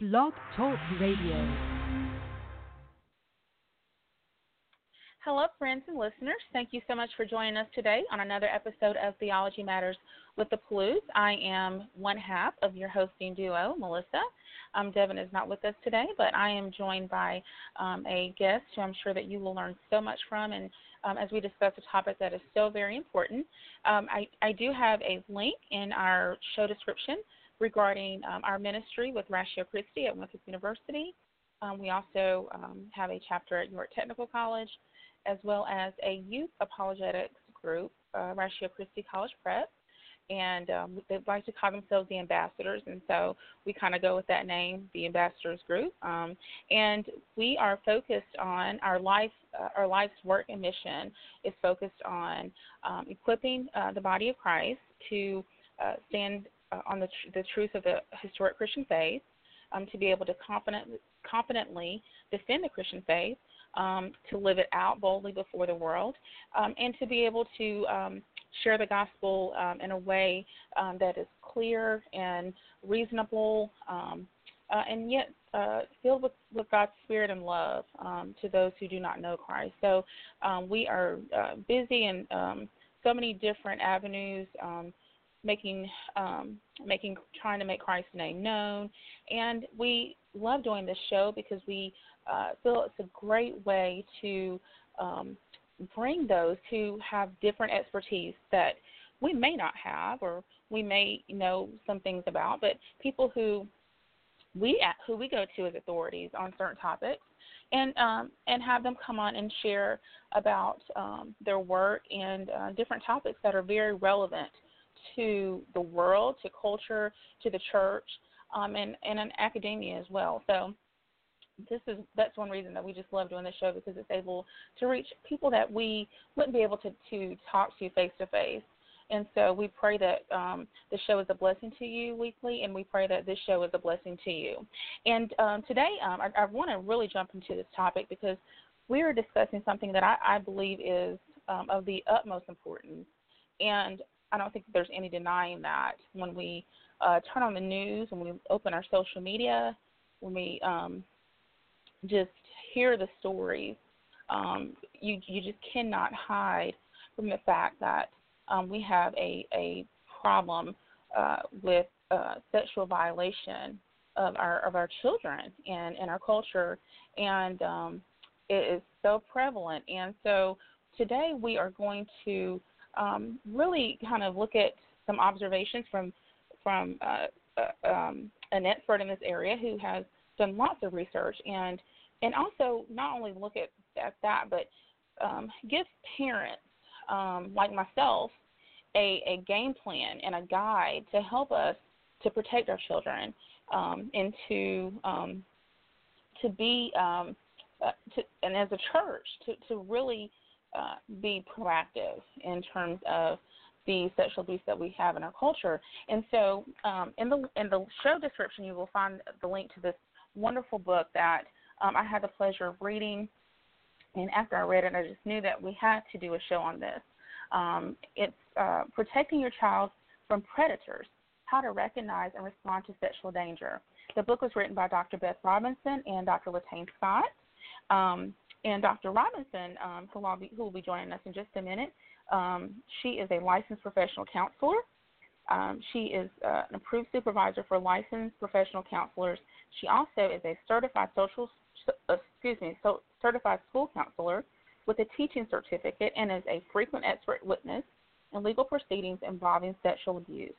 Blog Talk Radio. Hello, friends and listeners. Thank you so much for joining us today on another episode of Theology Matters with the Pellews. I am one half of your hosting duo, Melissa. Um, Devin is not with us today, but I am joined by um, a guest who I'm sure that you will learn so much from. And um, as we discuss a topic that is so very important, um, I, I do have a link in our show description regarding um, our ministry with Ratio Christi at Winthrop University. Um, we also um, have a chapter at York Technical College, as well as a youth apologetics group, uh, Ratio Christi College Prep. And um, they like to call themselves the ambassadors, and so we kind of go with that name, the ambassadors group. Um, and we are focused on our life, uh, our life's work and mission is focused on equipping uh, the body of Christ to uh, stand on the, the truth of the historic Christian faith, um, to be able to confident, confidently defend the Christian faith, um, to live it out boldly before the world, um, and to be able to um, share the gospel um, in a way um, that is clear and reasonable, uh, and yet uh, filled with, with God's Spirit and love to those who do not know Christ. So we are uh, busy in so many different avenues. Making um, making trying to make Christ's name known, and we love doing this show because we uh, feel it's a great way to um, bring those who have different expertise that we may not have or we may know some things about, but people who we who we go to as authorities on certain topics, and um, and have them come on and share about um, their work and uh, different topics that are very relevant to the world, to culture, to the church, um, and and in academia as well. So this is that's one reason that we just love doing this show because it's able to reach people that we wouldn't be able to to talk to face to face. And so we pray that um, the show is a blessing to you weekly, and we pray that this show is a blessing to you. And um, today, um, I, I want to really jump into this topic because we are discussing something that I, I believe is um, of the utmost importance. And I don't think there's any denying that when we uh, turn on the news, when we open our social media, when we um, just hear the stories, um, you you just cannot hide from the fact that um, we have a a problem uh, with uh, sexual violation of our of our children and in our culture, and um, it is so prevalent. And so today we are going to um, really kind of look at some observations from from uh, uh, um, an expert in this area who has done lots of research and and also not only look at, at that but um, give parents um, like myself a, a game plan and a guide to help us to protect our children um, and to um, to be um, uh, to, and as a church to, to really uh, be proactive in terms of the sexual abuse that we have in our culture. And so, um, in the in the show description, you will find the link to this wonderful book that um, I had the pleasure of reading. And after I read it, I just knew that we had to do a show on this. Um, it's uh, protecting your child from predators: how to recognize and respond to sexual danger. The book was written by Dr. Beth Robinson and Dr. Latayne Scott. And Dr. Robinson, um, who, will be, who will be joining us in just a minute, um, she is a licensed professional counselor. Um, she is uh, an approved supervisor for licensed professional counselors. She also is a certified social, uh, excuse me, so certified school counselor with a teaching certificate and is a frequent expert witness in legal proceedings involving sexual abuse.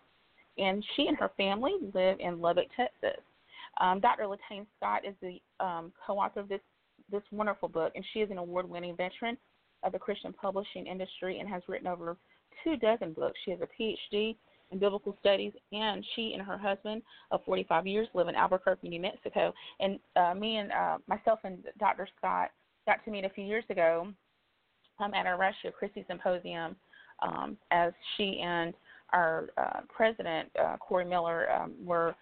And she and her family live in Lubbock, Texas. Um, Dr. Latayne Scott is the um, co-author of this this wonderful book, and she is an award-winning veteran of the Christian publishing industry and has written over two dozen books. She has a PhD in biblical studies, and she and her husband of 45 years live in Albuquerque, New Mexico. And uh, me and uh, myself and Dr. Scott got to meet a few years ago um, at our Ratio Christi Symposium um, as she and our uh, president, uh, Corey Miller, um, were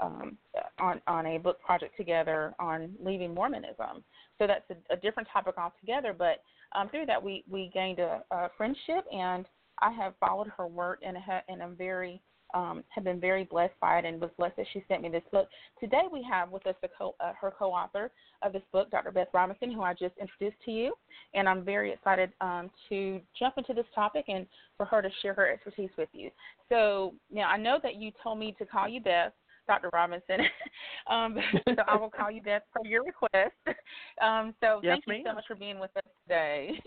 um, on on a book project together on leaving Mormonism. So that's a, a different topic altogether. But um, through that, we we gained a, a friendship, and I have followed her work in a in a very um, have been very blessed by it and was blessed that she sent me this book. Today we have with us co- uh, her co-author of this book, Dr. Beth Robinson, who I just introduced to you, and I'm very excited um, to jump into this topic and for her to share her expertise with you. So now I know that you told me to call you Beth. Dr. Robinson. um, so I will call you Beth per your request. Um, so yes, thank you so much for being with us today.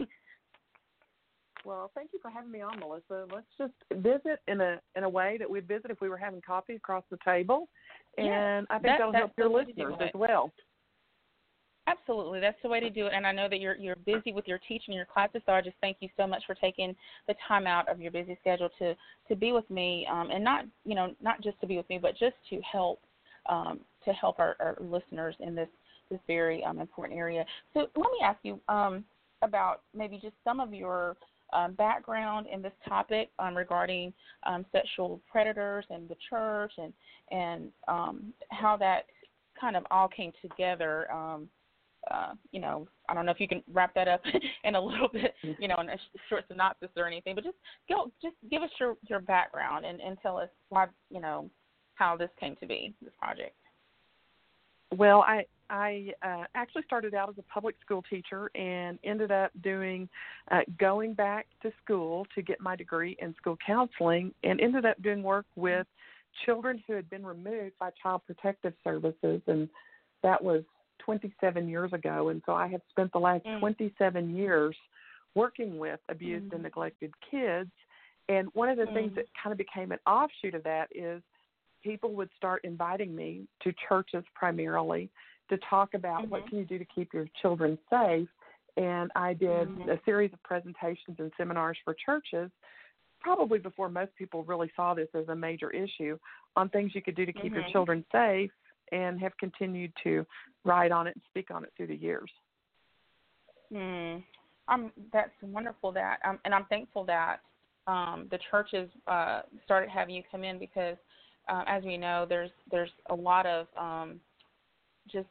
Well, thank you for having me on, Melissa. Let's just visit in a in a way that we'd visit if we were having coffee across the table, and yes, I think that, that'll help your listeners as well. Absolutely, that's the way to do it. And I know that you're you're busy with your teaching your classes, so I just thank you so much for taking the time out of your busy schedule to to be with me, um, and not you know not just to be with me, but just to help um, to help our, our listeners in this this very um, important area. So let me ask you um, about maybe just some of your um, background in this topic um, regarding sexual predators and the church and and how that kind of all came together. Uh, you know, I don't know if you can wrap that up in a little bit, you know, in a short synopsis or anything, but just go, just give us your your background and and tell us why, you know, how this came to be this project. Well, I I uh, actually started out as a public school teacher and ended up doing uh, going back to school to get my degree in school counseling and ended up doing work with children who had been removed by child protective services and that was 27 years ago and so I have spent the last mm. 27 years working with abused mm. and neglected kids and one of the mm. things that kind of became an offshoot of that is people would start inviting me to churches primarily to talk about mm-hmm. what can you do to keep your children safe and i did mm-hmm. a series of presentations and seminars for churches probably before most people really saw this as a major issue on things you could do to keep mm-hmm. your children safe and have continued to write on it and speak on it through the years mm. um, that's wonderful that um, and i'm thankful that um, the churches uh, started having you come in because uh, as we know, there's there's a lot of um, just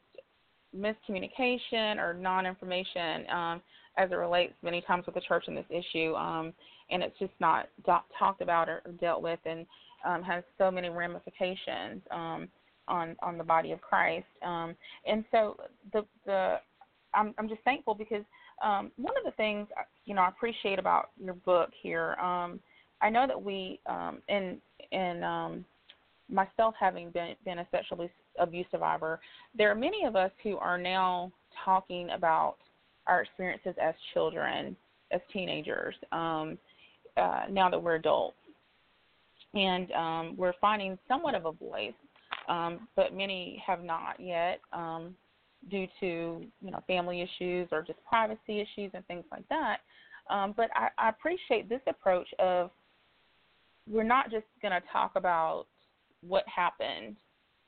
miscommunication or non-information um, as it relates many times with the church in this issue, um, and it's just not do- talked about or, or, dealt with, and um, has so many ramifications um, on on the body of Christ. Um, and so the the I'm I'm just thankful because um, one of the things you know I appreciate about your book here. Um, I know that we in in myself having been been a sexual abuse survivor, there are many of us who are now talking about our experiences as children, as teenagers, um, uh, now that we're adults, and um, we're finding somewhat of a voice, um, but many have not yet. Um, due to you know family issues or just privacy issues and things like that, um, but I, I appreciate this approach of we're not just going to talk about what happened,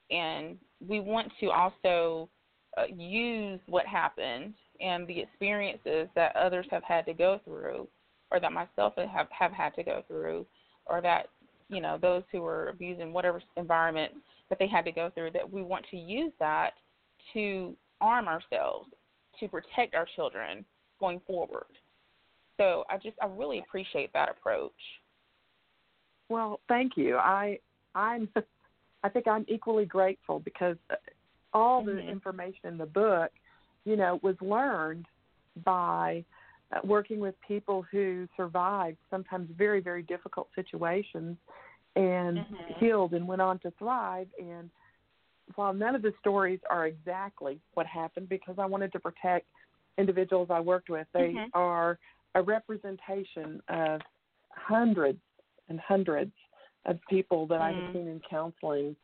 and we want to also uh, use what happened and the experiences that others have had to go through, or that myself have have had to go through, or that you know those who were abusing whatever environment that they had to go through. That we want to use that to arm ourselves to protect our children going forward. So I just I really appreciate that approach. Well, thank you. I I'm I think I'm equally grateful because uh, all the mm-hmm. information in the book, you know, was learned by uh, working with people who survived sometimes very very difficult situations and mm-hmm. healed and went on to thrive and while none of the stories are exactly what happened because I wanted to protect individuals I worked with, they mm-hmm. are a representation of hundreds and hundreds of people that mm. I have mm. seen in counseling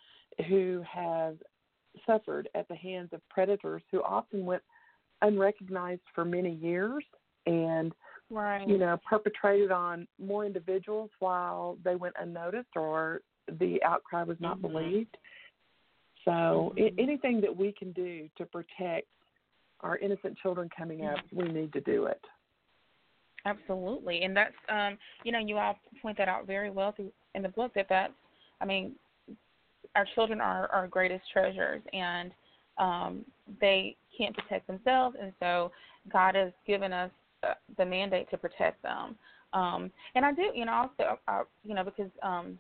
who have suffered at the hands of predators who often went unrecognized for many years and right. you know perpetrated on more individuals while they went unnoticed or the outcry was not mm-hmm. believed so mm-hmm. I- anything that we can do to protect our innocent children coming up we need to do it Absolutely, and that's um, you know you all point that out very well through, in the book that that's I mean our children are our greatest treasures and um, they can't protect themselves, and so God has given us the mandate to protect them. Um, and I do, you know, also, uh, you know, because um,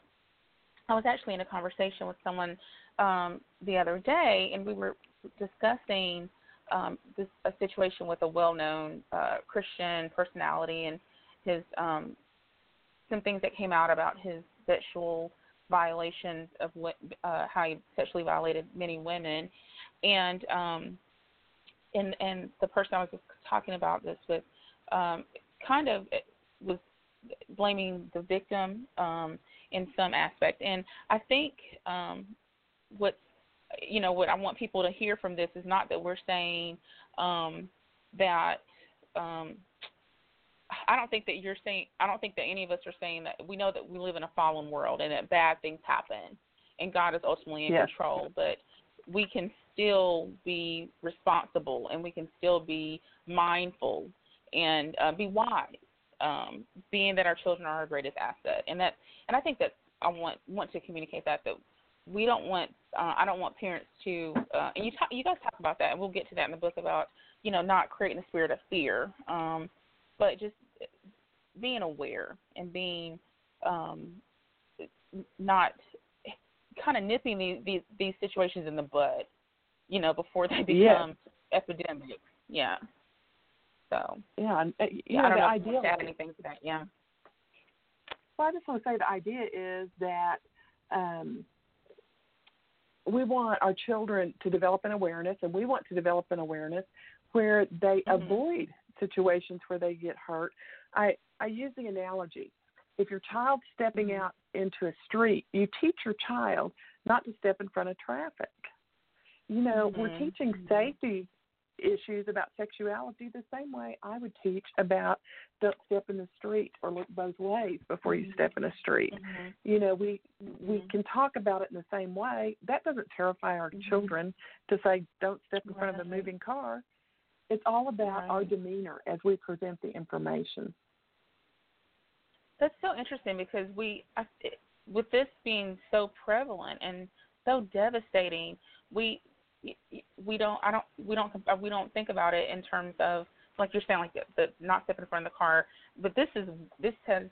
I was actually in a conversation with someone um, the other day, and we were discussing um, this a situation with a well-known uh, Christian personality and his um, some things that came out about his sexual violations of uh, how he sexually violated many women, and um, and and the person I was talking about this with um, kind of was blaming the victim um, in some aspect, and I think um, what you know what I want people to hear from this is not that we're saying um, that um, I don't think that you're saying I don't think that any of us are saying that we know that we live in a fallen world and that bad things happen and God is ultimately in yes. control, but we can still be responsible and we can still be mindful and uh, be wise, um, being that our children are our greatest asset. And that and I think that I want want to communicate that that we don't want uh, I don't want parents to uh, and you talk, you guys talk about that and we'll get to that in the book about you know not creating a spirit of fear. Um, but just being aware and being um, not kind of nipping these, these these situations in the bud, you know, before they become epidemic. Yeah. So. Yeah, uh, yeah, I don't the know idea. If you add anything to that? Yeah. Well, I just want to say the idea is that um, we want our children to develop an awareness, and we want to develop an awareness where they mm-hmm. avoid situations where they get hurt. I I use the analogy. If your child's stepping Mm-hmm. out into a street, you teach your child not to step in front of traffic. You know, we're Mm-hmm. teaching safety issues about sexuality the same way I would teach about don't step in the street or look both ways before you step in a street. Mhm. You know, we we Mhm. can talk about it in the same way. That doesn't terrify our Mhm. children to say don't step in front of a moving car. It's all about our demeanor as we present the information. That's so interesting because we, I, with this being so prevalent and so devastating, we we don't I don't we don't we don't think about it in terms of like you're saying like the, the not stepping in front of the car, but this is this has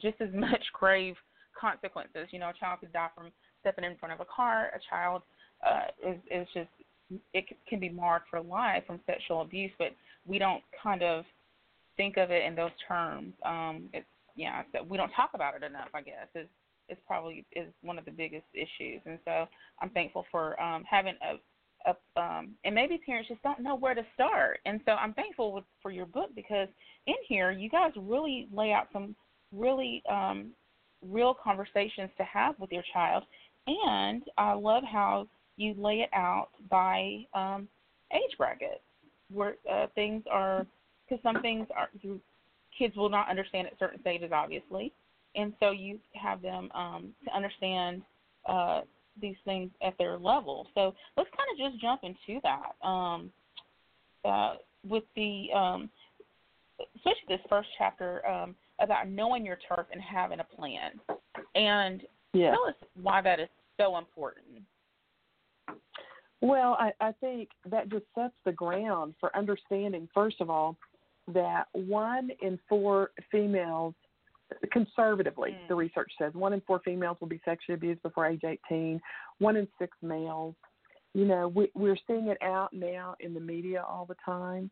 just as much grave consequences. You know, a child could die from stepping in front of a car. A child uh, is is just it can be marred for life from sexual abuse, but we don't kind of think of it in those terms. Um, it's yeah, we don't talk about it enough. I guess is is probably is one of the biggest issues, and so I'm thankful for um, having a, um, and maybe parents just don't know where to start. And so I'm thankful with, for your book because in here you guys really lay out some really um, real conversations to have with your child, and I love how you lay it out by um, age bracket, where uh, things are because some things are you, kids will not understand at certain stages, obviously, and so you have them um, to understand. Uh, these things at their level. So let's kind of just jump into that. Um, uh, with the um, especially this first chapter um, about knowing your turf and having a plan. And yeah. tell us why that is so important. Well, I, I think that just sets the ground for understanding, first of all, that one in four females conservatively, mm. the research says one in four females will be sexually abused before age 18, one in six males. You know, we, we're seeing it out now in the media all the time.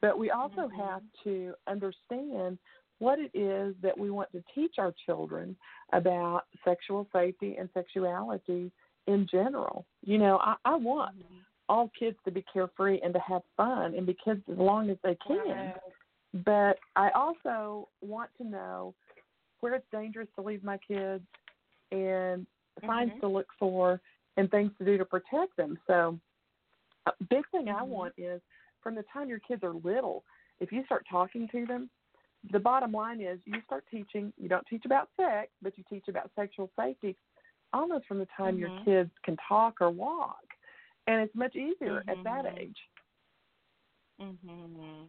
But we also mm-hmm. have to understand what it is that we want to teach our children about sexual safety and sexuality in general. You know, I, I want mm-hmm. all kids to be carefree and to have fun and be kids as long as they can. Right. But I also want to know where it's dangerous to leave my kids and signs mm-hmm. to look for and things to do to protect them. So, a big thing mm-hmm. I want is from the time your kids are little, if you start talking to them, the bottom line is you start teaching, you don't teach about sex, but you teach about sexual safety almost from the time mm-hmm. your kids can talk or walk. And it's much easier at that Mm-hmm. age. Mhm.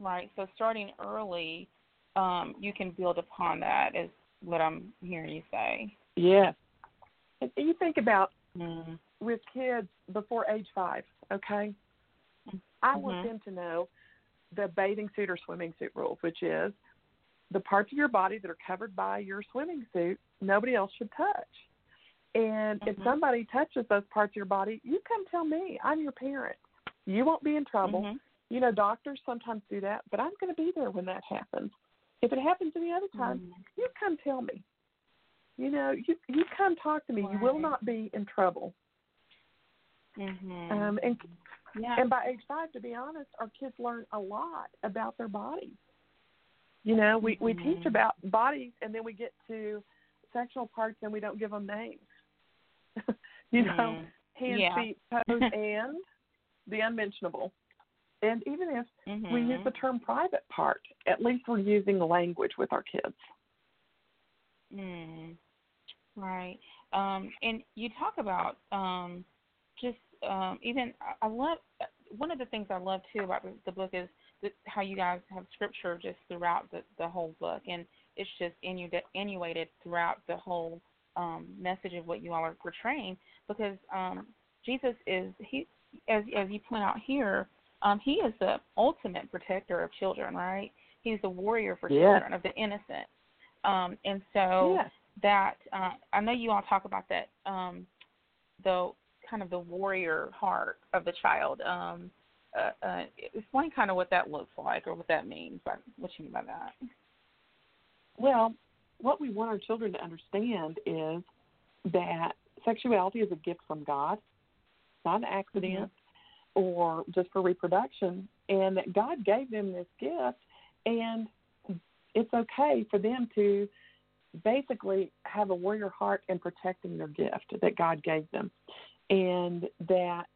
Right. So starting early, um, you can build upon that. Is what I'm hearing you say. Yes. And you think about Mm. with kids before age five, okay? I want Mhm. them to know the bathing suit or swimming suit rules, which is the parts of your body that are covered by your swimming suit, nobody else should touch. And mm-hmm. if somebody touches those parts of your body, you come tell me. I'm your parent. You won't be in trouble. Mm-hmm. You know, doctors sometimes do that, but I'm going to be there when that happens. If it happens any other time, mm-hmm. you come tell me. You know, you you come talk to me. Right. You will not be in trouble. Mm-hmm. Um, and yeah. and by age five, to be honest, our kids learn a lot about their bodies. You know, we we teach Mhm. about bodies, and then we get to sexual parts, and we don't give them names. you know, Mhm. hands, Yeah. feet, toes, and the unmentionable. And even if we use Mhm. the term private part, at least we're using language with our kids. Mm. Right. Um, and you talk about um, just um, even I- love one of the things I love too about the, book is how you guys have scripture just throughout the, the whole book, and it's just inu- innuated throughout the whole um, message of what you all are portraying. Because um, Jesus is he, as as you point out here, um, he is the ultimate protector of children, right? He's the warrior for Yes. children of the innocent. Um, and so yes. that uh, I know you all talk about that um, the kind of the warrior heart of the child. Um, uh, uh, explain kind of what that looks like or what that means. By, what you mean by that? Well, what we want our children to understand is that sexuality is a gift from God, not an accident or just for reproduction, and that God gave them this gift, and it's okay for them to basically have a warrior heart in protecting their gift that God gave them, and that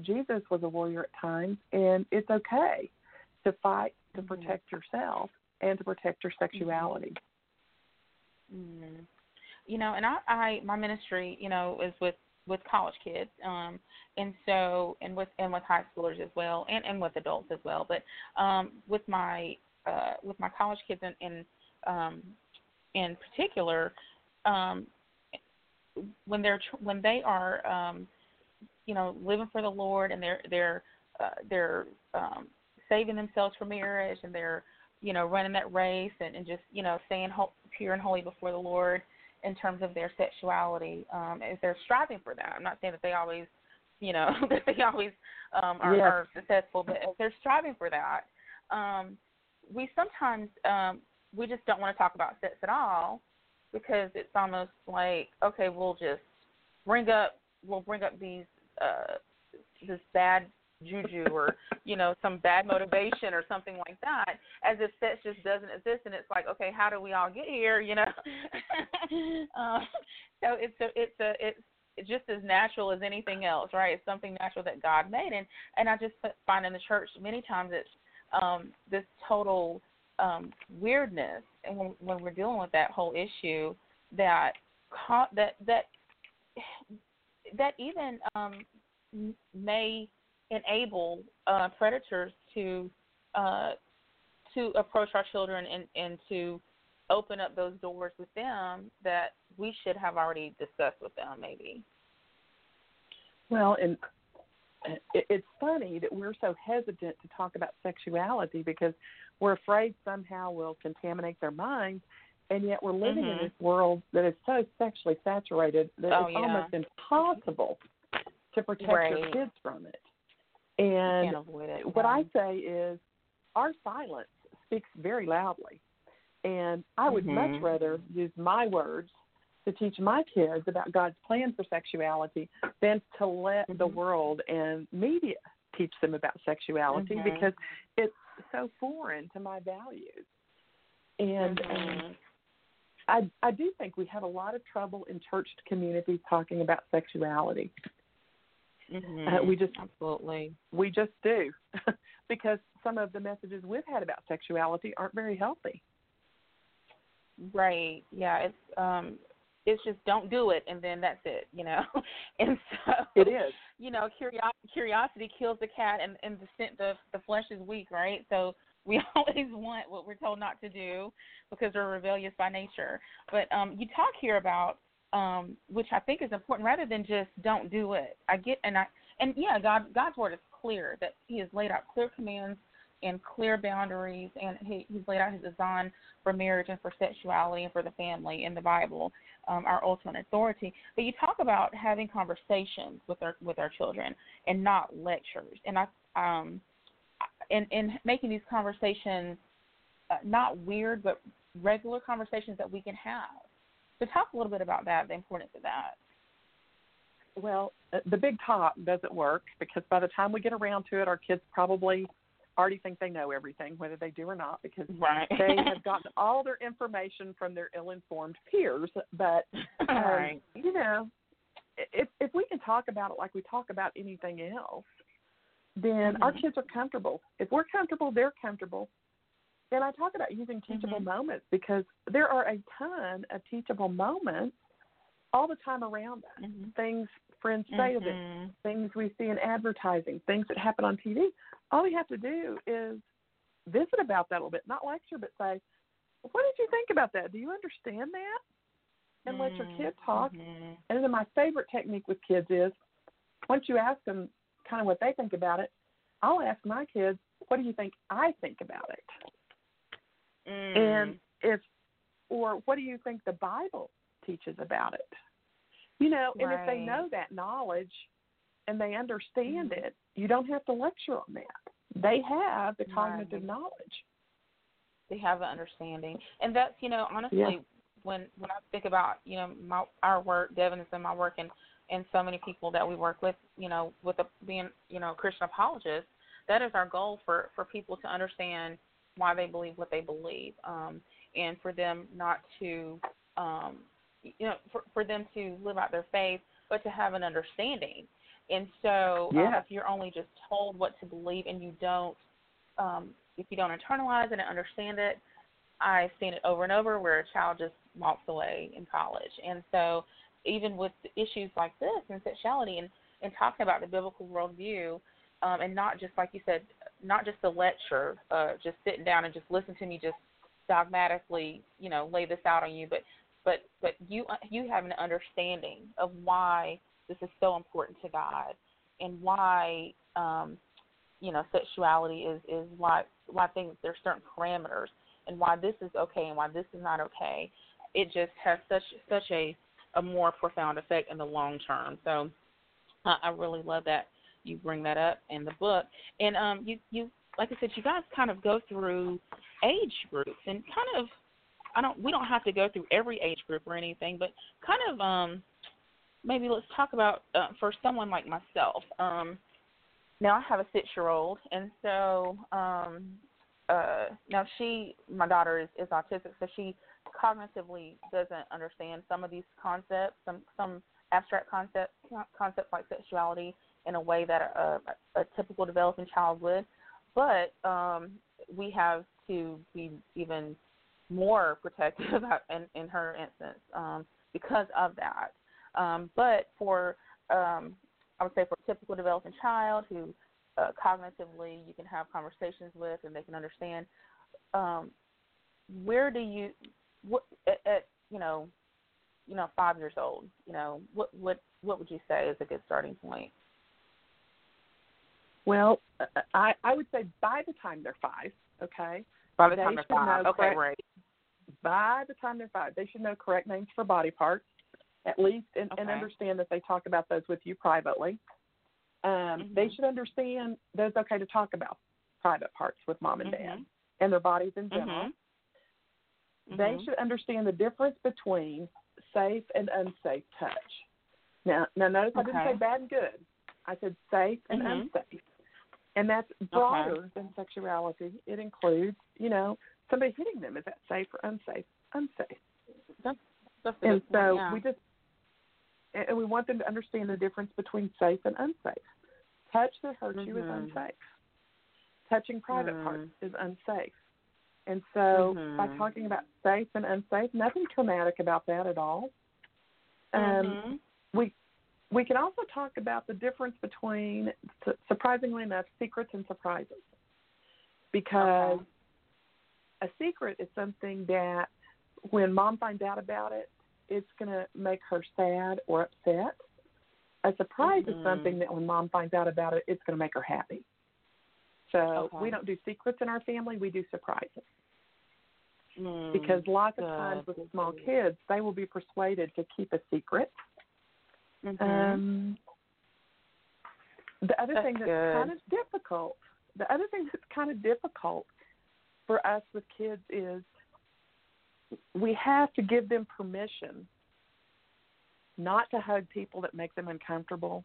Jesus was a warrior at times, and it's okay to fight to Mhm. protect yourself and to protect your sexuality. Mm. You know, and I, I my ministry, you know, is with with college kids, um, and so and with and with high schoolers as well, and and with adults as well. But um, with my uh, with my college kids in in, um, in particular, um, when they're when they are um, you know living for the Lord and they're they're uh, they're um, saving themselves for marriage and they're you know running that race and, and just you know staying ho- pure and holy before the Lord in terms of their sexuality um, as they're striving for that. I'm not saying that they always you know that they always um, are, Yes. are successful, but if they're striving for that, um, we sometimes um, we just don't want to talk about sex at all because it's almost like okay, we'll just bring up we'll bring up these uh, this bad juju or you know some bad motivation or something like that as if sex just doesn't exist and it's like okay how do we all get here you know? Um, so it's a it's a it's just as natural as anything else right? It's something natural that god made and and i just find in the church many times it's um this total um weirdness and when when we're dealing with that whole issue that that that that even um may enable uh, predators to uh, to approach our children and, and to open up those doors with them that we should have already discussed with them, maybe. Well, and it's funny that we're so hesitant to talk about sexuality because we're afraid somehow we'll contaminate their minds, and yet we're living Mhm. in this world that is so sexually saturated that Oh, it's yeah. almost impossible to protect your kids from it. And can't avoid it. what. I say is our silence speaks very loudly. And I would much Mhm. rather use my words to teach my kids about God's plan for sexuality than to let the Mhm. world and media teach them about sexuality Mhm. because it's so foreign to my values. And um, Mhm. I I do think we have a lot of trouble in church communities talking about sexuality. Mhm. uh, we just- absolutely. We just do because some of the messages we've had about sexuality aren't very healthy. Right. Yeah. It's um. It's just don't do it, and then that's it. You know. and so It is. you know, curiosity curiosity kills the cat, and and the scent the the flesh is weak, right? So we always want what we're told not to do because we're rebellious by nature. But um, you talk here about um, which I think is important, rather than just don't do it. I get and I and yeah, God God's word is clear that He has laid out clear commands and clear boundaries, and he, he's laid out his design for marriage and for sexuality and for the family in the Bible, um, our ultimate authority. But you talk about having conversations with our with our children and not lectures, and I um, and and making these conversations uh, not weird but regular conversations that we can have. So talk a little bit about that, the importance of that. Well, uh, the big talk doesn't work because by the time we get around to it, our kids probably already think they know everything, whether they do or not, because right. they have gotten all their information from their ill-informed peers. But um, right. you know, if if we can talk about it like we talk about anything else, then mm-hmm. our kids are comfortable. If we're comfortable, they're comfortable. And I talk about using teachable mm-hmm. moments because there are a ton of teachable moments all the time around us. Mm-hmm. Things friends say of it, Mm-hmm. things we see in advertising, things that happen on TV. All we have to do is visit about that a little bit, not lecture, but say, "What did you think about that? Do you understand that?" And let your kid talk. Mm-hmm. And then my favorite technique with kids is once you ask them kind of what they think about it, I'll ask my kids, "What do you think I think about it?" Mm. And if, or what do you think the Bible teaches about it? You know, and if they know that knowledge and they understand Mhm. it, you don't have to lecture on that. They have the Right. cognitive knowledge. they have the understanding, and that's you know honestly Yeah. when when I think about you know my our work, Devin is in my work, and and so many people that we work with, you know, with a, being you know Christian apologists, that is our goal for for people to understand why they believe what they believe, um, and for them not to um, you know for for them to live out their faith, but to have an understanding. And so, uh, Yeah. if you're only just told what to believe and you don't um, if you don't internalize it and understand it, I've seen it over and over where a child just walks away in college. And so, even with issues like this and sexuality and, and talking about the biblical worldview, um, and not just like you said, not just a lecture, uh, just sitting down and just listen to me just dogmatically, you know, lay this out on you, but but but you you have an understanding of why this is so important to God and why um, you know sexuality is is why why things there's certain parameters and why this is okay and why this is not okay. It just has such such a a more profound effect in the long term. So uh, I really love that you bring that up in the book. And um, you you like I said, you guys kind of go through age groups and kind of I don't we don't have to go through every age group or anything, but kind of um maybe let's talk about uh, for someone like myself. Um, now I have a six year old, and so um, uh, now she, my daughter is, is autistic, so she cognitively doesn't understand some of these concepts, some some abstract concepts, concepts like sexuality in a way that a, a, typical developing child would. But um, we have to be even more protective in, in her instance um, because of that. Um, but for um, I would say for a typical developing child who uh, cognitively you can have conversations with and they can understand, um, where do you what at, at you know you know five years old you know what what what would you say is a good starting point? Well, uh, I I would say by the time they're five, okay. By the They time they're five, okay, correct- right. By the time they're five, they should know correct names for body parts, at least, and, and understand that they talk about those with you privately. Um, They Mhm. should understand that it's okay to talk about private parts with mom and dad Mhm. and their bodies in general. Mhm. They should understand the difference between safe and unsafe touch. Now, now notice I didn't say bad and good. I said safe and Mhm. unsafe, and that's broader than sexuality. It includes, you know, somebody hitting them. Is that safe or unsafe? Unsafe. That's, that's And so yeah. we just, and we want them to understand the difference between safe and unsafe. Touch that hurts you is Mhm. unsafe. Touching private Mm. parts is unsafe. And so by Mhm. talking about safe and unsafe, nothing traumatic about that at all. Um, Mhm. we we can also talk about the difference between, surprisingly enough, secrets and surprises, because Okay. a secret is something that when mom finds out about it, it's going to make her sad or upset. A surprise is Mhm. something that when mom finds out about it, it's going to make her happy. So Okay. we don't do secrets in our family, we do surprises. Mm, Because lots of times with small kids, they will be persuaded to keep a secret. Mhm. Um, the other That's thing that's good. kind of difficult, the other thing that's kind of difficult for us with kids is we have to give them permission not to hug people that make them uncomfortable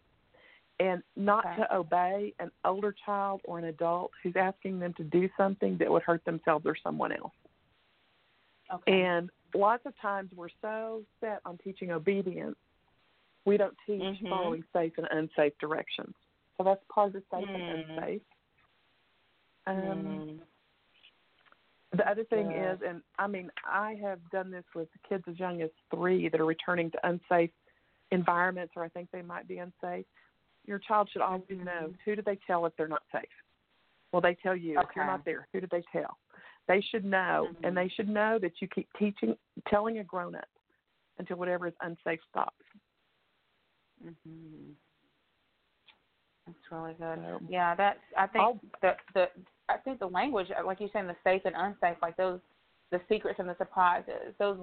and not Okay. to obey an older child or an adult who's asking them to do something that would hurt themselves or someone else. okay. And lots of times we're so set on teaching obedience, we don't teach Mhm. following safe and unsafe directions. So that's part of the safe Mm. and unsafe. Um, Mm. The other thing Yeah. is, and I mean, I have done this with kids as young as three that are returning to unsafe environments, or I think they might be unsafe. Your child should always Mhm. know who do they tell if they're not safe. Well, they tell you if you're not there. Who did they tell? They should know, Mhm. and they should know that you keep teaching, telling a grown up until whatever is unsafe stops. Mhm. That's really good. So- Yeah, that's. I think I'll- the the I think the language, like you're saying, the safe and unsafe, like those, the secrets and the surprises, those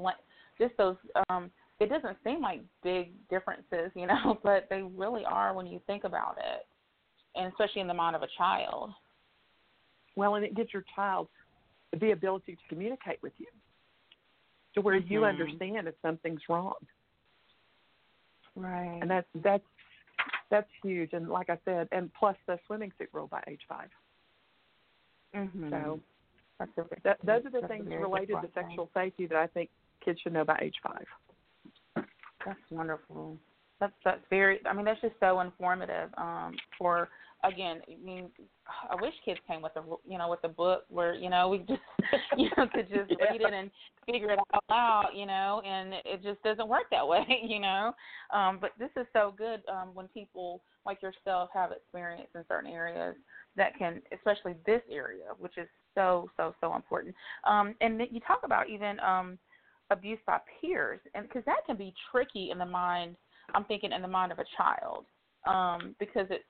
just those. um It doesn't seem like big differences, you know, but they really are when you think about it, and especially in the mind of a child. Well, and it gives your child the ability to communicate with you to where you Mhm. understand if something's wrong. Right. and that's that's that's huge. And like I said, and plus the swimming suit rule by age five. mm-hmm. So that's a, that, those are the that's things related to sexual safety that I think kids should know by age five. That's wonderful. That's that's very. I mean, that's just so informative. Um, for again, I mean, I wish kids came with a you know with a book where you know we just you know could just Yeah. read it and figure it all out, you know, and it just doesn't work that way, you know. Um, but this is so good um, when people like yourself have experience in certain areas that can, especially this area, which is so so so important. Um, and you talk about even um, abuse by peers, and because that can be tricky in the mind. I'm thinking in the mind of a child, um, because it's,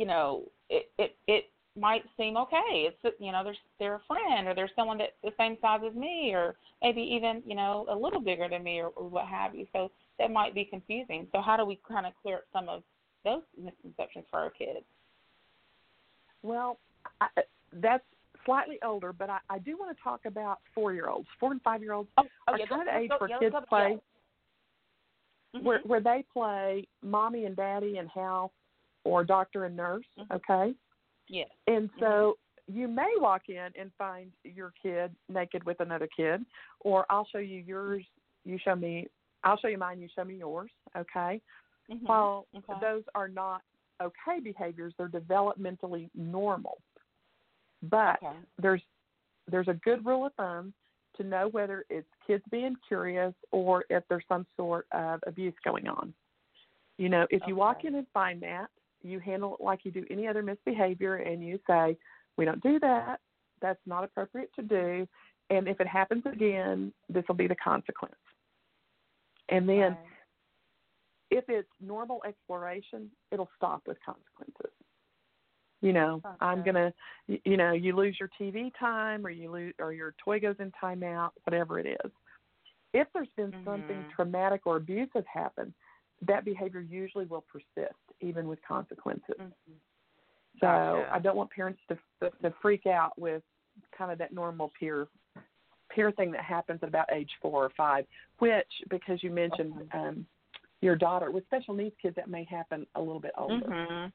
you know, it it it might seem okay. It's you know, there's they're a friend or there's someone that's the same size as me, or maybe even you know a little bigger than me, or, or what have you. So that might be confusing. So how do we kind of clear up some of those misconceptions for our kids? Well, I, that's slightly older, but I, I do want to talk about four year olds, four and five year olds. Oh, oh are yeah, kind of age go- where yeah, kids go- play yeah. Mhm. where where they play mommy and daddy and house or doctor and nurse, Mhm. okay? Yes. And so you may walk in and find your kid naked with another kid, or I'll show you yours, you show me, I'll show you mine, you show me yours, okay? Mhm. While Okay. those are not okay behaviors, they're developmentally normal. But Okay. there's there's a good rule of thumb to know whether it's kids being curious or if there's some sort of abuse going on. You know, if you walk in and find that, you handle it like you do any other misbehavior and you say, We don't do that, that's not appropriate to do, and if it happens again, this will be the consequence. And then Right. if it's normal exploration, it'll stop with consequences. You know, I'm gonna, you know, you lose your TV time, or you lose, or your toy goes in timeout, whatever it is. If there's been something Mhm. traumatic or abusive happen, that behavior usually will persist, even with consequences. Mhm. So Gotcha. I don't want parents to to freak out with kind of that normal peer peer thing that happens at about age four or five. Which, because you mentioned um, your daughter with special needs kids, that may happen a little bit older. Mhm.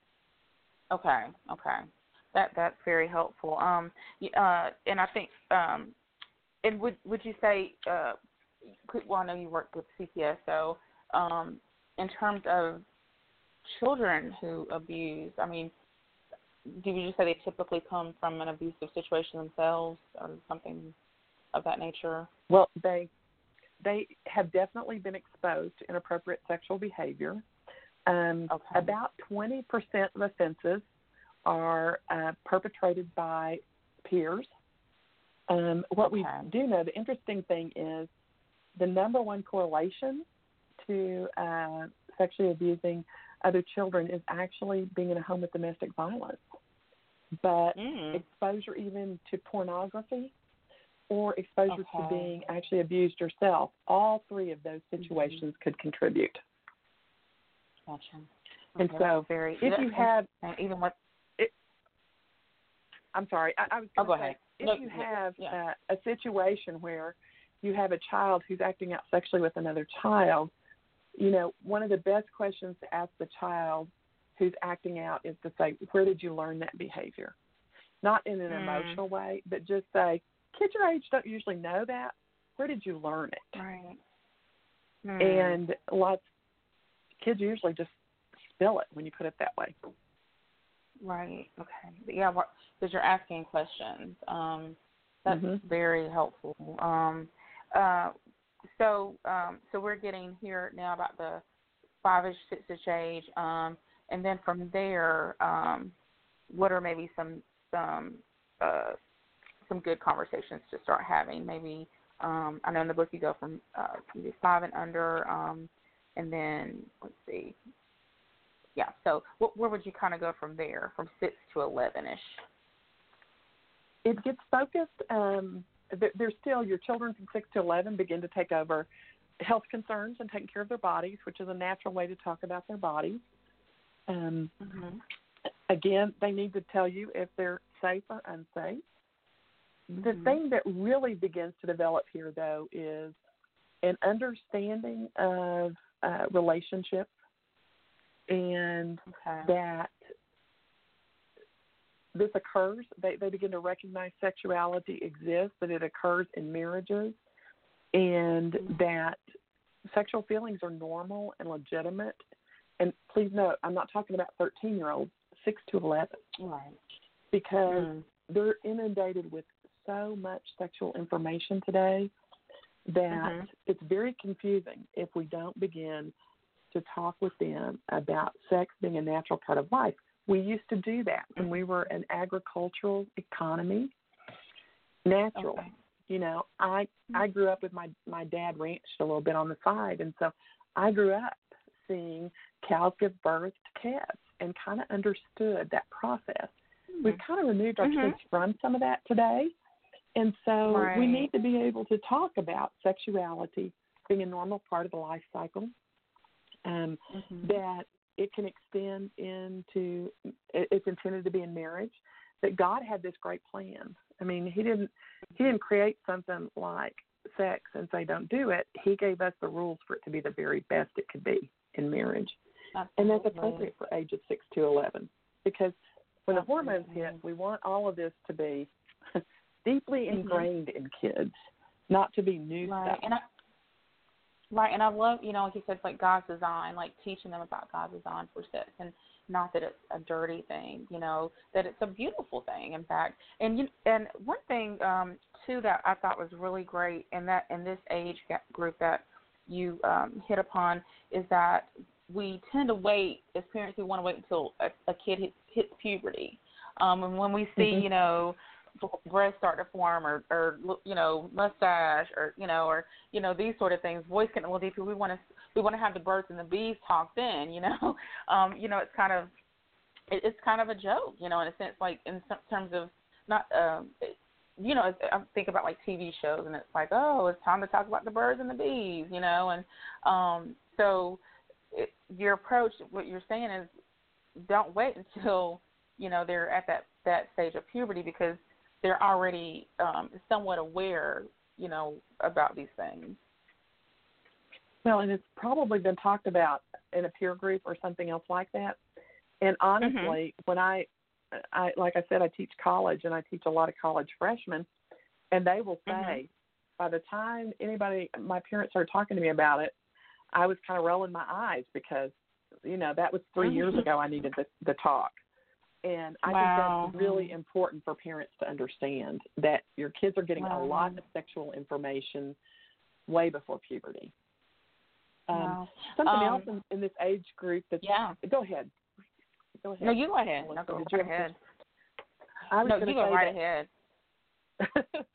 Okay. Okay. That that's very helpful. Um. Uh. And I think. Um. And would would you say? Uh. Well, I know you work with CPS, so um. In terms of children who abuse, I mean, do you say they typically come from an abusive situation themselves, or something of that nature? Well, they they have definitely been exposed to inappropriate sexual behavior. Um, Okay. About 20% of offenses are uh, perpetrated by peers. Um, what we do know, the interesting thing is the number one correlation to uh, sexually abusing other children is actually being in a home with domestic violence. but Mm. exposure even to pornography or exposure to being actually abused yourself, all three of those situations could contribute. Gotcha. And Okay, so very If you have, even with I'm sorry, I, I was Oh, going go to say, ahead. if No, you have yeah. Uh, a situation where you have a child who's acting out sexually with another child, you know, one of the best questions to ask the child who's acting out is to say, where did you learn that behavior? Not in an Mm. emotional way, but just say, kids your age don't usually know that. Where did you learn it? right. Hmm. And lots kids usually just spill it when you put it that way. Right. Okay. Yeah, because you're asking questions. Um, that's Mhm. very helpful. Um, uh, so, um, so we're getting here now about the five-ish, six-ish age, um, and then from there, um, what are maybe some some uh, some good conversations to start having? Maybe um, I know in the book you go from uh, five and under, um, and then let's see, yeah. So wh- where would you kind of go from there, from six to eleven ish? it gets focused. Um, there's still your children from six to eleven begin to take over health concerns and taking care of their bodies, which is a natural way to talk about their bodies. Um, Mm-hmm. again, they need to tell you if they're safe or unsafe. The Mhm. thing that really begins to develop here, though, is an understanding of uh, relationships and Okay. that this occurs. They they begin to recognize sexuality exists, that it occurs in marriages, and Mhm. that sexual feelings are normal and legitimate. And please note, I'm not talking about 13 year olds, six to 11, Right. because Mm. they're inundated with so much sexual information today that Mhm. it's very confusing if we don't begin to talk with them about sex being a natural part of life. We used to do that when we were an agricultural economy. Natural. Okay. You know, I I grew up with my my dad ranched a little bit on the side and so I grew up seeing cows give birth to calves and kind of understood that process. We've kind of removed our Mhm. kids from some of that today. And so we need to be able to talk about sexuality being a normal part of the life cycle. Um, Mhm. that it can extend into it's intended to be in marriage that god had this great plan. I mean he didn't he didn't create something like sex and say don't do it. He gave us the rules for it to be the very best it could be in marriage. Absolutely. and that's appropriate for ages six to eleven because when the hormones hit we want all of this to be deeply ingrained in kids not to be new Right. stuff right. And I love, you know, like you said, like God's design, like teaching them about God's design for sex, and not that it's a dirty thing, you know, that it's a beautiful thing. In fact, and you, and one thing um, too that I thought was really great in that in this age group that you um, hit upon is that we tend to wait as parents. We want to wait until a, a kid hits, hits puberty, um, and when we see, Mhm. you know, breasts start to form or or you know mustache or you know or you know these sort of things voice getting a little deeper we want to we want to have the birds and the bees talk then you know? Um you know it's kind of it, it's kind of a joke you know in a sense like in some terms of not um it, you know I think about like TV shows and it's like oh it's time to talk about the birds and the bees you know? And um so it, your approach what you're saying is don't wait until you know they're at that that stage of puberty because they're already um, somewhat aware, you know, about these things. Well, and it's probably been talked about in a peer group or something else like that. And honestly, when I, I like I said, I teach college and I teach a lot of college freshmen, and they will say, Mhm. by the time anybody, my parents started talking to me about it, I was kind of rolling my eyes because, you know, that was 3 years Mhm. ago. I needed the, the talk. And I Wow. think that's really important for parents to understand that your kids are getting Wow. a lot of sexual information way before puberty. Um, Wow. Something Um, else in, in this age group that's. Yeah. go ahead. Go ahead. No, you go ahead. No, go did right ahead. I was No, gonna you go say right that- ahead.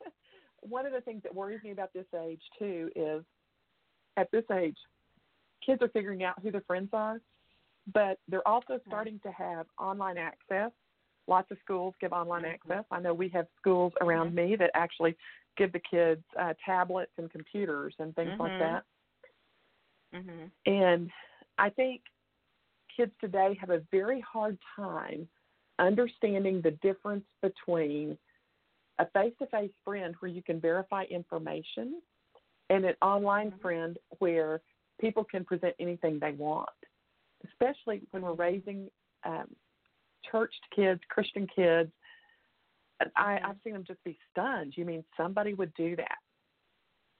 one of the things that worries me about this age too is at this age, kids are figuring out who their friends are, but they're also starting to have online access lots of schools give online Mm-hmm. access. I know we have schools around me that actually give the kids uh, tablets and computers and things like Mhm. that. Mhm. And I think kids today have a very hard time understanding the difference between a face to face friend where you can verify information and an online Mhm. friend where people can present anything they want, especially when we're raising um, churched kids, Christian kids. I, Mhm. I've seen them just be stunned. You mean somebody would do that?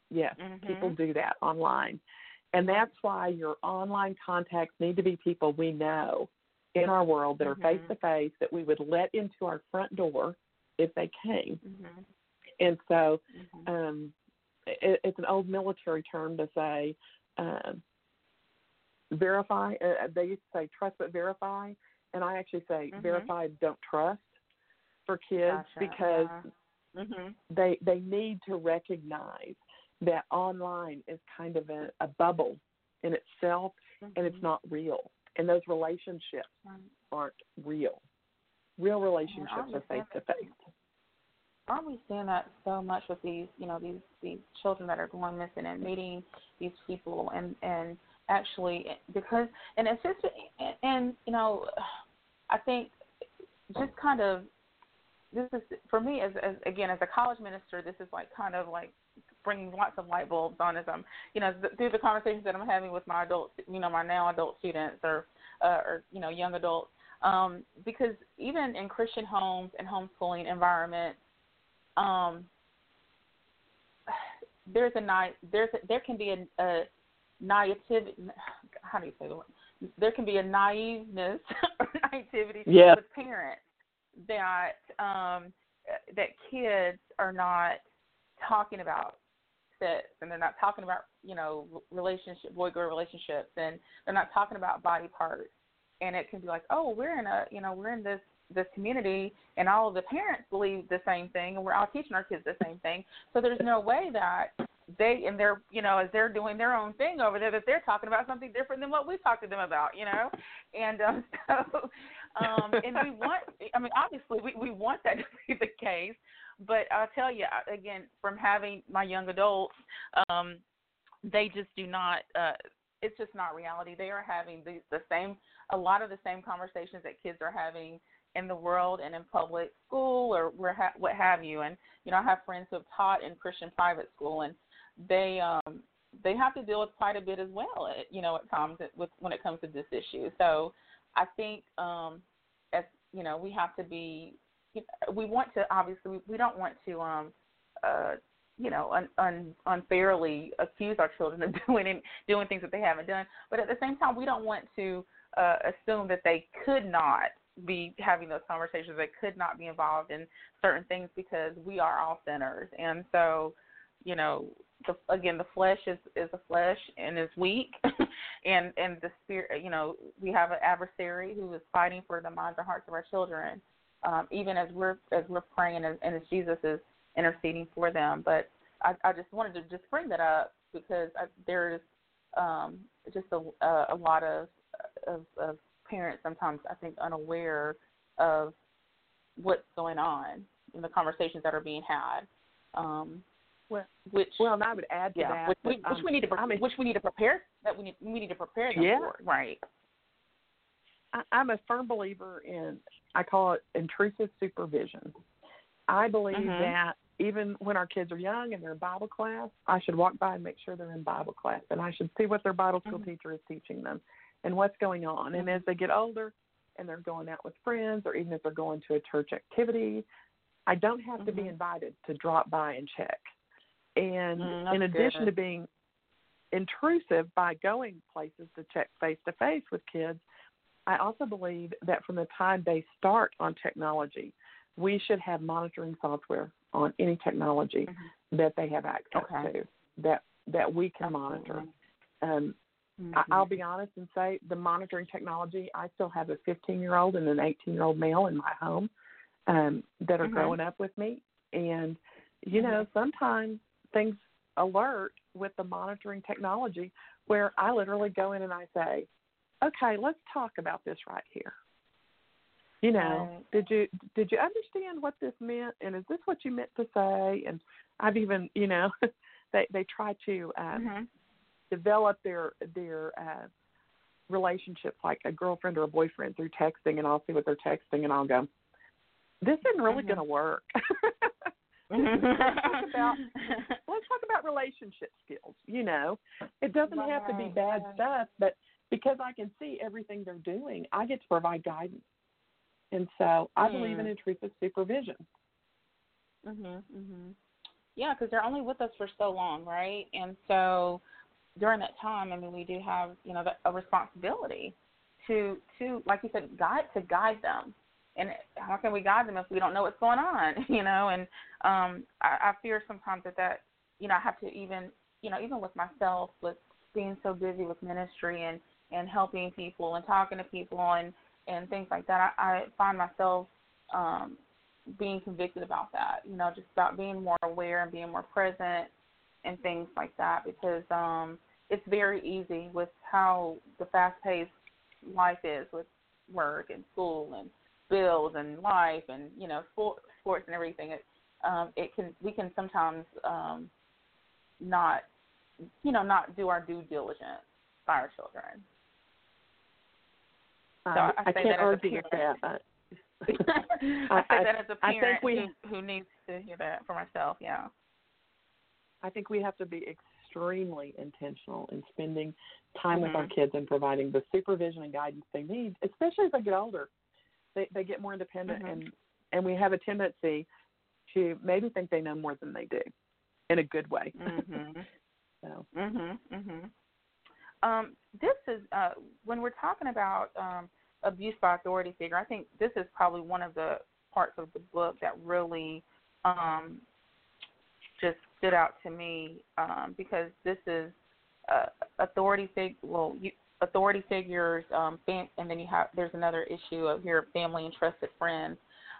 Yes, people Mhm. do that online. And that's why your online contacts need to be people we know in our world that are face to face that we would let into our front door if they came. Mhm. And so Mhm. um, it, it's an old military term to say um, verify. Uh, they used to say trust but verify, and I actually say Mhm. verify don't trust for kids Gotcha, because yeah. Mhm. they they need to recognize that online is kind of a, a bubble in itself and it's Mhm. not real and those relationships aren't real real relationships are face to face aren't we seeing that so much with these you know these these children that are going missing and meeting these people and and actually because and it's just and, and you know i think just kind of this is for me as, as again as a college minister this is like kind of like bringing lots of light bulbs on as i'm you know th- through the conversations that i'm having with my adult you know my now adult students or uh, or you know young adults um because even in christian homes and homeschooling environments um there's a night there's a, there can be a, a naivety how do you say the word? There can be a naiveness or naivety Yeah. with parents that um that kids are not talking about sex and they're not talking about you know relationship boy girl relationships and they're not talking about body parts. And it can be like oh we're in a you know we're in this this community and all of the parents believe the same thing and we're all teaching our kids the same thing. So there's no way that they and they're you know as they're doing their own thing over there that they're talking about something different than what we talk to them about you know? And um so um and we want i mean obviously we we want that to be the case but i'll tell you again from having my young adults um they just do not uh it's just not reality. They are having the the same a lot of the same conversations that kids are having in the world and in public school or where ha- what have you. And you know i have friends who have taught in christian private school and they um they have to deal with quite a bit as well at, you know at times with when it comes to this issue. So i think um as you know we have to be we want to obviously we don't want to um uh you know un, un, unfairly accuse our children of doing doing things that they haven't done. But at the same time we don't want to uh assume that they could not be having those conversations they could not be involved in certain things because we are all sinners. And so you know the again the flesh is is the flesh and is weak. And and the spirit you know we have an adversary who is fighting for the minds and hearts of our children um even as we're as we're praying and, and as jesus is interceding for them. But i i just wanted to just bring that up because I, there's um just a a, a lot of of of parents sometimes i think unaware of what's going on in the conversations that are being had. Um Well, which well, and I would add to yeah, that. which, we, which um, we need to I mean, which we need to prepare that we need we need to prepare them Yeah. for, right? I, I'm a firm believer in I call it intrusive supervision. I believe Mhm. that even when our kids are young and they're in Bible class, I should walk by and make sure they're in Bible class, and I should see what their Bible school Mhm. teacher is teaching them and what's going on. And as they get older and they're going out with friends, or even if they're going to a church activity, I don't have to be Mhm. invited to drop by and check. And Mm, in addition good. to being intrusive by going places to check face to face with kids, I also believe that from the time they start on technology, we should have monitoring software on any technology Mhm. that they have access Okay. to that that we can monitor. Um, Mhm. I, I'll be honest and say the monitoring technology. I still have a 15 year old and an 18 year old male in my home um, that are Mhm. growing up with me, and you know sometimes things alert with the monitoring technology where I literally go in and I say, okay, let's talk about this right here. you know, did you did you understand what this meant, and is this what you meant to say? And I've even, you know, they they try to um, mm-hmm. develop their their uh, relationships like a girlfriend or a boyfriend through texting, and I'll see what they're texting, and I'll go, this isn't really mm-hmm. going to work. let's talk about let's talk about relationship skills. You know, it doesn't right, have to be bad stuff, but because I can see everything they're doing, I get to provide guidance. And so I mm. believe in intrusive supervision. Mhm. Mhm. Yeah, because they're only with us for so long, right? And so during that time, I mean, we do have you know a responsibility to to like you said, guide to guide them. And how can we guide them if we don't know what's going on? You know, and um, I, I fear sometimes that that you know I have to even you know even with myself with being so busy with ministry and and helping people and talking to people and and things like that, I, I find myself um, being convicted about that. You know, just about being more aware and being more present and things like that because um, it's very easy with how the fast-paced life is with work and school and bills and life and you know sports and everything. It um, it can we can sometimes um, not you know not do our due diligence by our children. So um, I, I, say can't that as a argue parent. that. I say I- that as a parent we- who, who needs to hear that for myself. Yeah. I think we have to be extremely intentional in spending time with our Mhm. kids and providing the supervision and guidance they need, especially as they get older. They they get more independent Mhm. and and we have a tendency to maybe think they know more than they do in a good way. Mhm. so Mhm. Mhm. Um, this is uh, when we're talking about um, abuse by authority figure. I think this is probably one of the parts of the book that really um, just stood out to me um, because this is uh, authority figure Well, you, authority figures, um, fam- and then you have there's another issue of your family and trusted friends.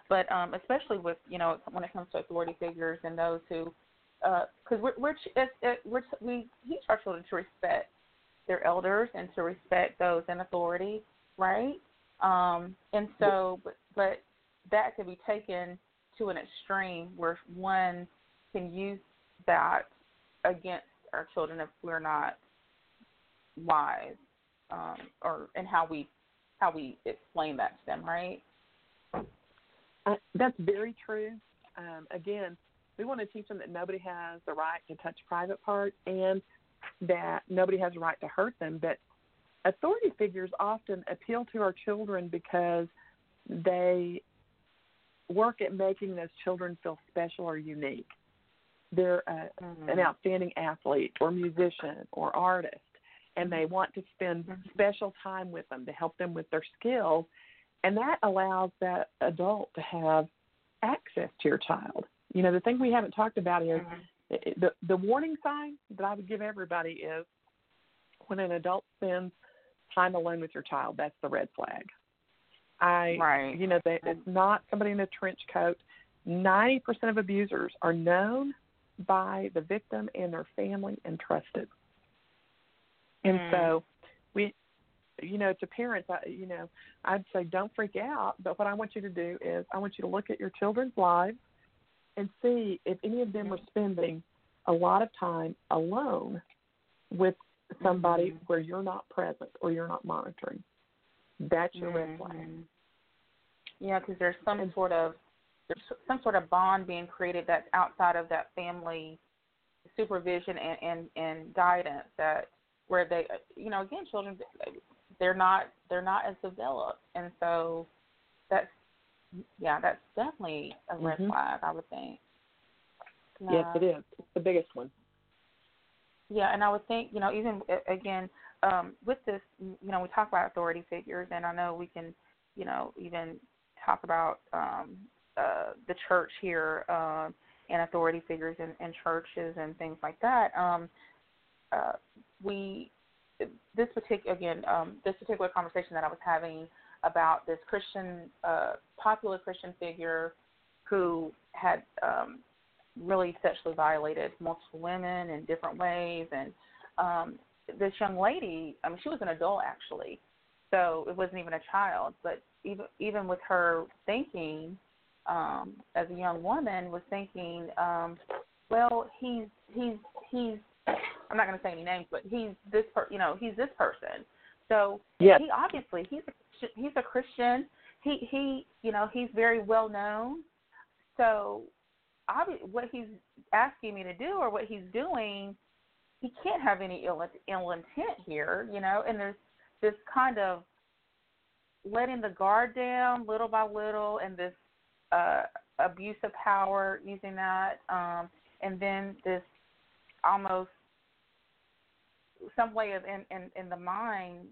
But um, especially with you know when it comes to authority figures and those who because we're we're, it, it, we're we teach our children to respect their elders and to respect those in authority, right? Um, and so, but, but that can be taken to an extreme where one can use that against our children if we're not wise, um, or and how we how we explain that to them, right? uh, that's very true. Um, again, we want to teach them that nobody has the right to touch private parts and that nobody has the right to hurt them. But authority figures often appeal to our children because they work at making those children feel special or unique. They're uh, Mm-hmm. an outstanding athlete or musician or artist, and they want to spend Mhm. special time with them to help them with their skills, and that allows that adult to have access to your child. You know, the thing we haven't talked about is Mhm. the the warning sign that I would give everybody is when an adult spends time alone with your child. That's the red flag. I, Right. you know, they, it's not somebody in a trench coat. Ninety percent of abusers are known by the victim and their family and trusted. And Mm. so, we, you know, to parents, I, you know, I'd say don't freak out. But what I want you to do is I want you to look at your children's lives and see if any of them are spending a lot of time alone with somebody Mhm. where you're not present or you're not monitoring. That's your red flag. Mhm. Yeah, because there's some And- sort of there's some sort of bond being created that's outside of that family supervision and and, and guidance that where they you know again children they're not they're not as developed and so that's yeah that's definitely a red Mhm. flag I would think. Yes, it is. It's the biggest one. Yeah, and I would think, you know, even again um, with this, you know, we talk about authority figures, and I know we can, you know, even talk about um, uh, the church here um, and authority figures in, in churches and things like that. Um, uh, we this particular again um, this particular conversation that I was having about this Christian uh, popular Christian figure who had um, really sexually violated multiple women in different ways and um this young lady i mean she was an adult actually So it wasn't even a child, but even even with her thinking um, as a young woman, was thinking, um, well, he's he's he's. I'm not going to say any names, but he's this per, you know, he's this person. So yes. he obviously he's a, he's a Christian. He he you know he's very well known. So what he's asking me to do or what he's doing, he can't have any ill ill intent here, you know. And there's this kind of letting the guard down little by little, and this uh, abuse of power using that, um, and then this almost some way of in, in in the mind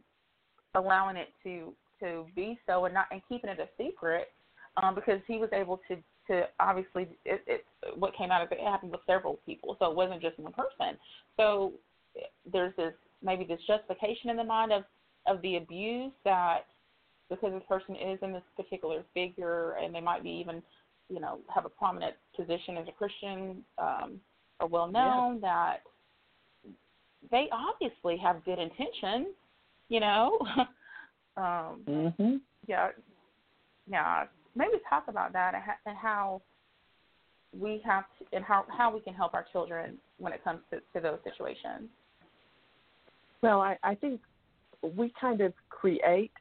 allowing it to to be so and not and keeping it a secret um, because he was able to to obviously it, it what came out of it happened with several people so it wasn't just one person. So there's this maybe this justification in the mind of of the abuse that because this person is in this particular figure and they might be even you know have a prominent position as a Christian um, or well known that they obviously have good intentions you know um, mm-hmm. yeah yeah maybe talk about that and how we have to, and how how we can help our children when it comes to, to those situations. Well, I, I think we kind of create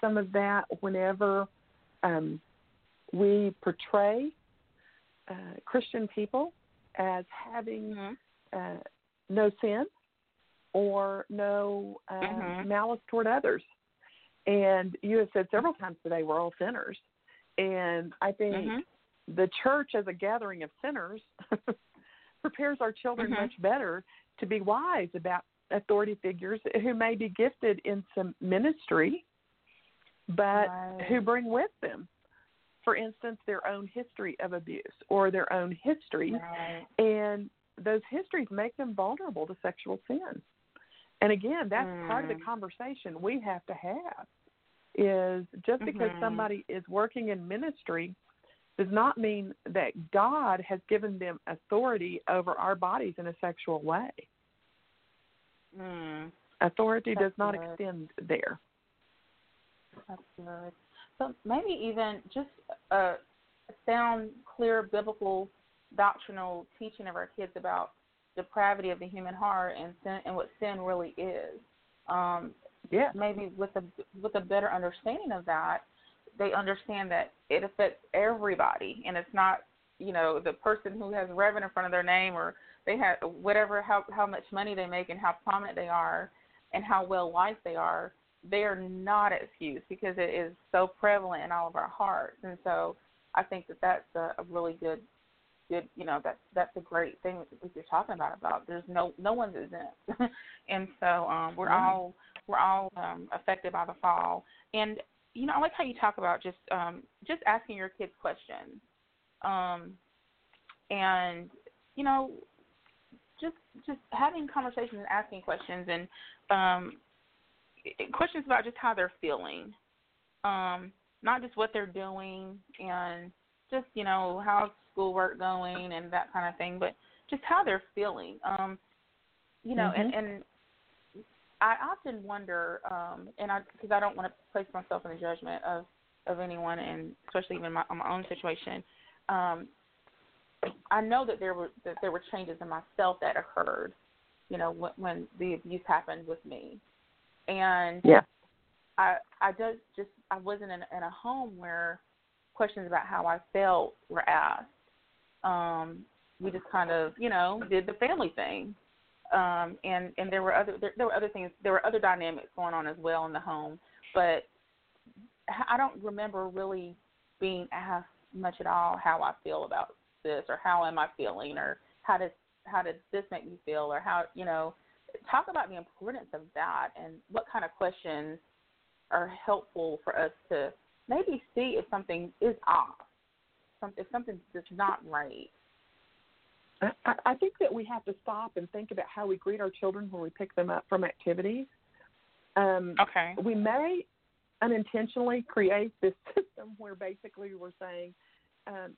some of that whenever um, we portray uh, Christian people as having mm-hmm. uh, no sin or no uh, mm-hmm. malice toward others. And you have said several times today we're all sinners. And I think mm-hmm. the church as a gathering of sinners prepares our children mm-hmm. much better to be wise about authority figures who may be gifted in some ministry, but right. who bring with them, for instance, their own history of abuse or their own history. Right. And those histories make them vulnerable to sexual sin. And again, that's mm. part of the conversation we have to have is just because mm-hmm. somebody is working in ministry does not mean that God has given them authority over our bodies in a sexual way. Mm. Authority That's does not good. extend there. That's good. So maybe even just a sound, clear biblical doctrinal teaching of our kids about depravity of the human heart and sin and what sin really is. Um, yeah. Maybe with a with a better understanding of that, they understand that it affects everybody, and it's not you know the person who has Reverend in front of their name or they have whatever how how much money they make and how prominent they are and how well liked they are they are not excused because it is so prevalent in all of our hearts and so i think that that's a, a really good good you know that's that's a great thing that you're talking about about there's no no one's exempt. And so um we're mm-hmm. all we're all um affected by the fall. And you know i like how you talk about just um just asking your kids questions. Um and you know just just having conversations and asking questions and um, questions about just how they're feeling, um, not just what they're doing and just you know how's schoolwork going and that kind of thing, but just how they're feeling. Um, you know, mm-hmm. and and I often wonder, um, and I because I don't want to place myself in the judgment of of anyone, and especially even my, my own situation. Um, I know that there were that there were changes in myself that occurred, you know, when, when the abuse happened with me, and yeah, I I just just I wasn't in, in a home where questions about how I felt were asked. Um, we just kind of you know did the family thing, um, and and there were other there, there were other things there were other dynamics going on as well in the home, but I don't remember really being asked much at all how I feel about this or how am I feeling or how does how did this make me feel or how you know talk about the importance of that and what kind of questions are helpful for us to maybe see if something is off, if something's just not right. I, I think that we have to stop and think about how we greet our children when we pick them up from activities. Um, okay. We may unintentionally create this system where basically we're saying, um,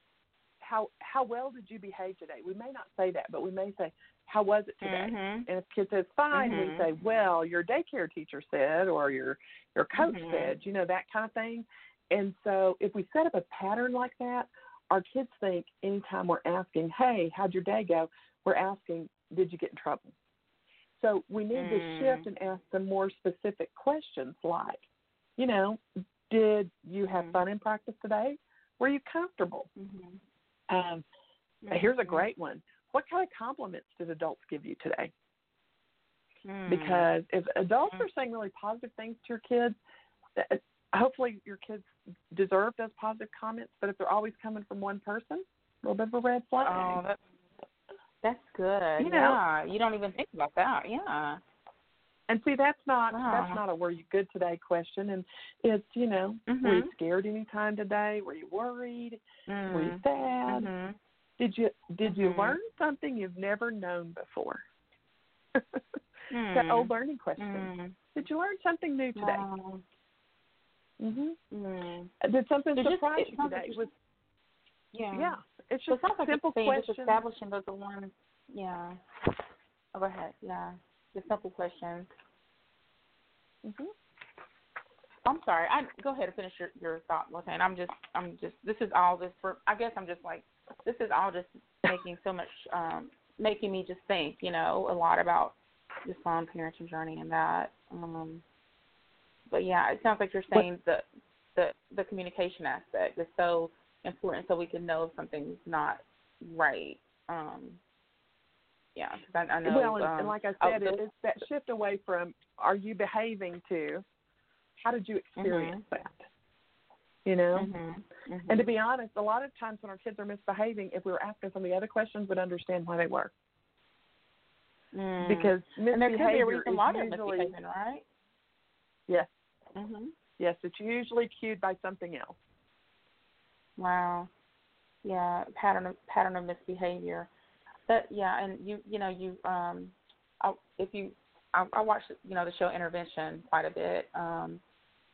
how how well did you behave today? We may not say that, but we may say, how was it today? Mhm. And if kid says fine, Mhm. we say, well, your daycare teacher said, or your your coach Mhm. said, you know that kind of thing. And so if we set up a pattern like that, our kids think anytime we're asking, hey, how'd your day go? We're asking, did you get in trouble? So we need to Mm. shift and ask some more specific questions like, you know, did you have Mhm. fun in practice today? Were you comfortable? Mhm. Um, Here's a Mhm. great one. What kind of compliments did adults give you today? Mm. Because if adults Mhm. are saying really positive things to your kids, hopefully your kids deserve those positive comments. But if they're always coming from one person, a little bit of a red flag. Oh, that's that's good. You know- yeah, you don't even think about that. Yeah. And see, that's not Wow. that's not a "Were you good today?" question, and it's you know, were you Mhm. scared any time today? Were you worried? Were you Mm. sad? Mhm. Did you did you Mhm. learn something you've never known before? that Mm. old learning question. Mm. Did you learn something new today? Wow. Mhm. Mm. Did something So just- surprise it you today? Was Yeah. yeah, it's So just it sounds like simple establishing those ones. Yeah. Oh, go ahead. Yeah. Just simple questions. Mhm. I'm sorry. I go ahead and finish your your thought, Latan. I'm just I'm just this is all this for I guess I'm just like this is all just making so much um making me just think, you know, a lot about this long parenting journey and that. Um but yeah, it sounds like you're saying the the the communication aspect is so important so we can know if something's not right. Um yeah, because I, I know. well, and, um, and like I oh, said, it, those- it's that shift away from "Are you behaving?" to "How did you experience that?" You know. Mhm, mhm. And to be honest, a lot of times when our kids are misbehaving, if we were asking some of the other questions, we'd understand why they were. Mm. Because and there could be a misbehavior reason why they're usually misbehaving, right? yes, Mhm. yes, it's usually cued by something else. Wow. Yeah, pattern of pattern of misbehavior. But yeah, and you you know you um, I, if you I, I watch you know the show Intervention quite a bit um,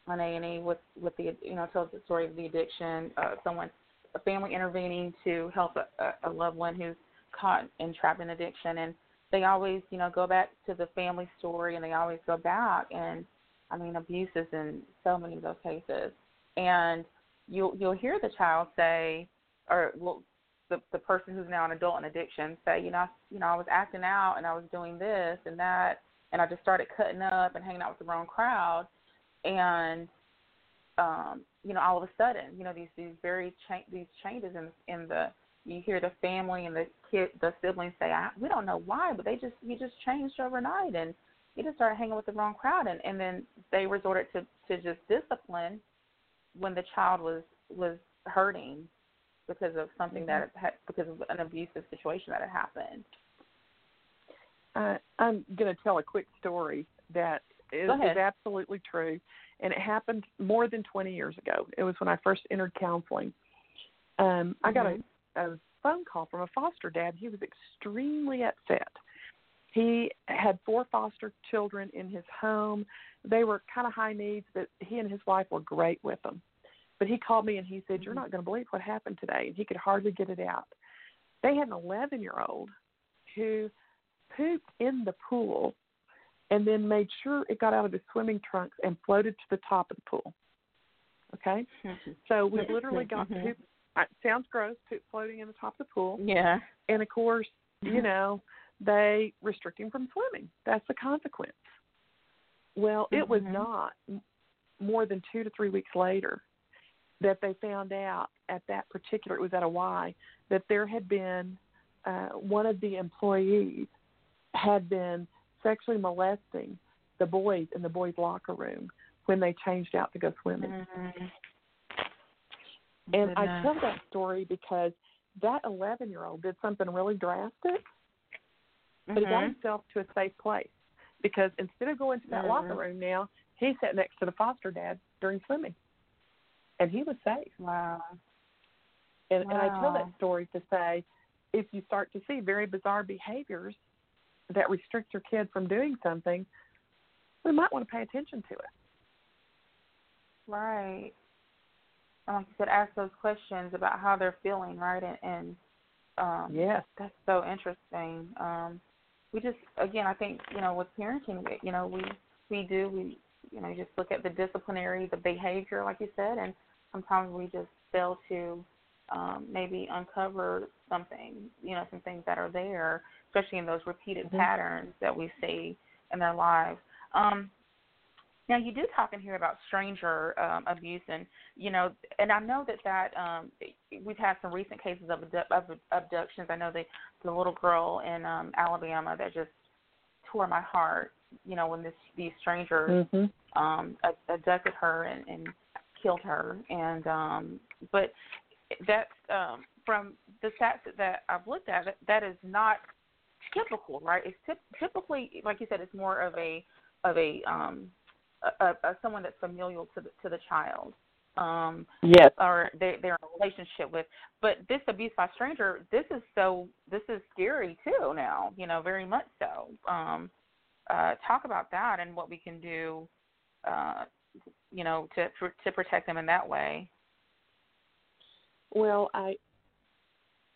on A and E with with the you know tells the story of the addiction, uh, someone a family intervening to help a, a, a loved one who's caught and trapped in addiction, and they always you know go back to the family story, and they always go back and I mean abuses in so many of those cases, and you'll you'll hear the child say, or well, the the person who's now an adult in addiction say, you know, I, you know, I was acting out and I was doing this and that, and I just started cutting up and hanging out with the wrong crowd, and um, you know, all of a sudden, you know, these these very cha- these changes in in the you hear the family and the kid the siblings say, I, we don't know why, but they just you just changed overnight. And you just started hanging with the wrong crowd, and and then they resorted to to just discipline when the child was was hurting because of something that had because of an abusive situation that had happened. Uh, I'm going to tell a quick story that is, is absolutely true, and it happened more than 20 years ago. It was when I first entered counseling. Um, I got Mhm. a, a phone call from a foster dad. He was extremely upset. He had four foster children in his home. They were kind of high needs, but he and his wife were great with them. But he called me and he said, "You're Mhm. not going to believe what happened today." And he could hardly get it out. They had an 11 year old who pooped in the pool and then made sure it got out of his swimming trunks and floated to the top of the pool. Okay? So we literally got Mhm. poop. uh, Sounds gross, poop floating in the top of the pool. Yeah. And of course, you Mhm. know, they restrict him from swimming. That's the consequence. Well, it was Mhm. not more than two to three weeks later that they found out at that particular, it was at a Y, that there had been uh, one of the employees had been sexually molesting the boys in the boys' locker room when they changed out to go swimming. Mhm. And I Goodness. tell that story because that 11 year old did something really drastic, but he got himself to a safe place because instead of going to that Mhm. locker room now, he sat next to the foster dad during swimming, and he was safe. Wow. And, and I tell that story to say, if you start to see very bizarre behaviors that restrict your kid from doing something, we might want to pay attention to it. Right. like you said, ask those questions about how they're feeling, right? And, and um, yes, that's so interesting. Um, we just, again, I think you know, with parenting, you know, we we do we you know just look at the disciplinary, the behavior, like you said, and sometimes we just fail to um, maybe uncover something, you know, some things that are there, especially in those repeated mm-hmm. patterns that we see in their lives. Um, now you do talk in here about stranger um, abuse, and you know, and I know that that um, we've had some recent cases of, of abductions. I know the the little girl in um, Alabama that just tore my heart. You know, when this these strangers mm-hmm. um, abducted her and, and killed her, and um, but that's um, from the stats that I've looked at. That is not typical, right? It's t- typically, like you said, it's more of a of a um, a, a, someone that's familial to the to the child. Um, yes. Or they they're in a relationship with. But this abuse by stranger, this is so this is scary too now. You know, very much so. Um, uh, talk about that and what we can do. Uh, you know, to to protect them in that way. Well, I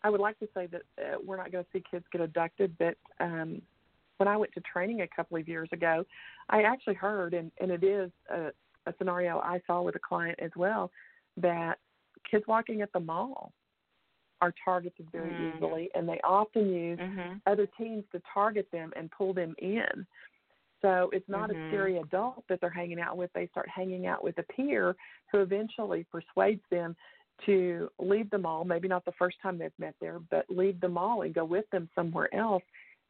I would like to say that uh, we're not going to see kids get abducted, but um, when I went to training a couple of years ago, I actually heard, and, and it is a, a scenario I saw with a client as well, that kids walking at the mall are targeted very mm. easily, and they often use mm-hmm. other teens to target them and pull them in. So it's not mm-hmm. a scary adult that they're hanging out with. They start hanging out with a peer who eventually persuades them to leave the mall, maybe not the first time they've met there, but leave the mall and go with them somewhere else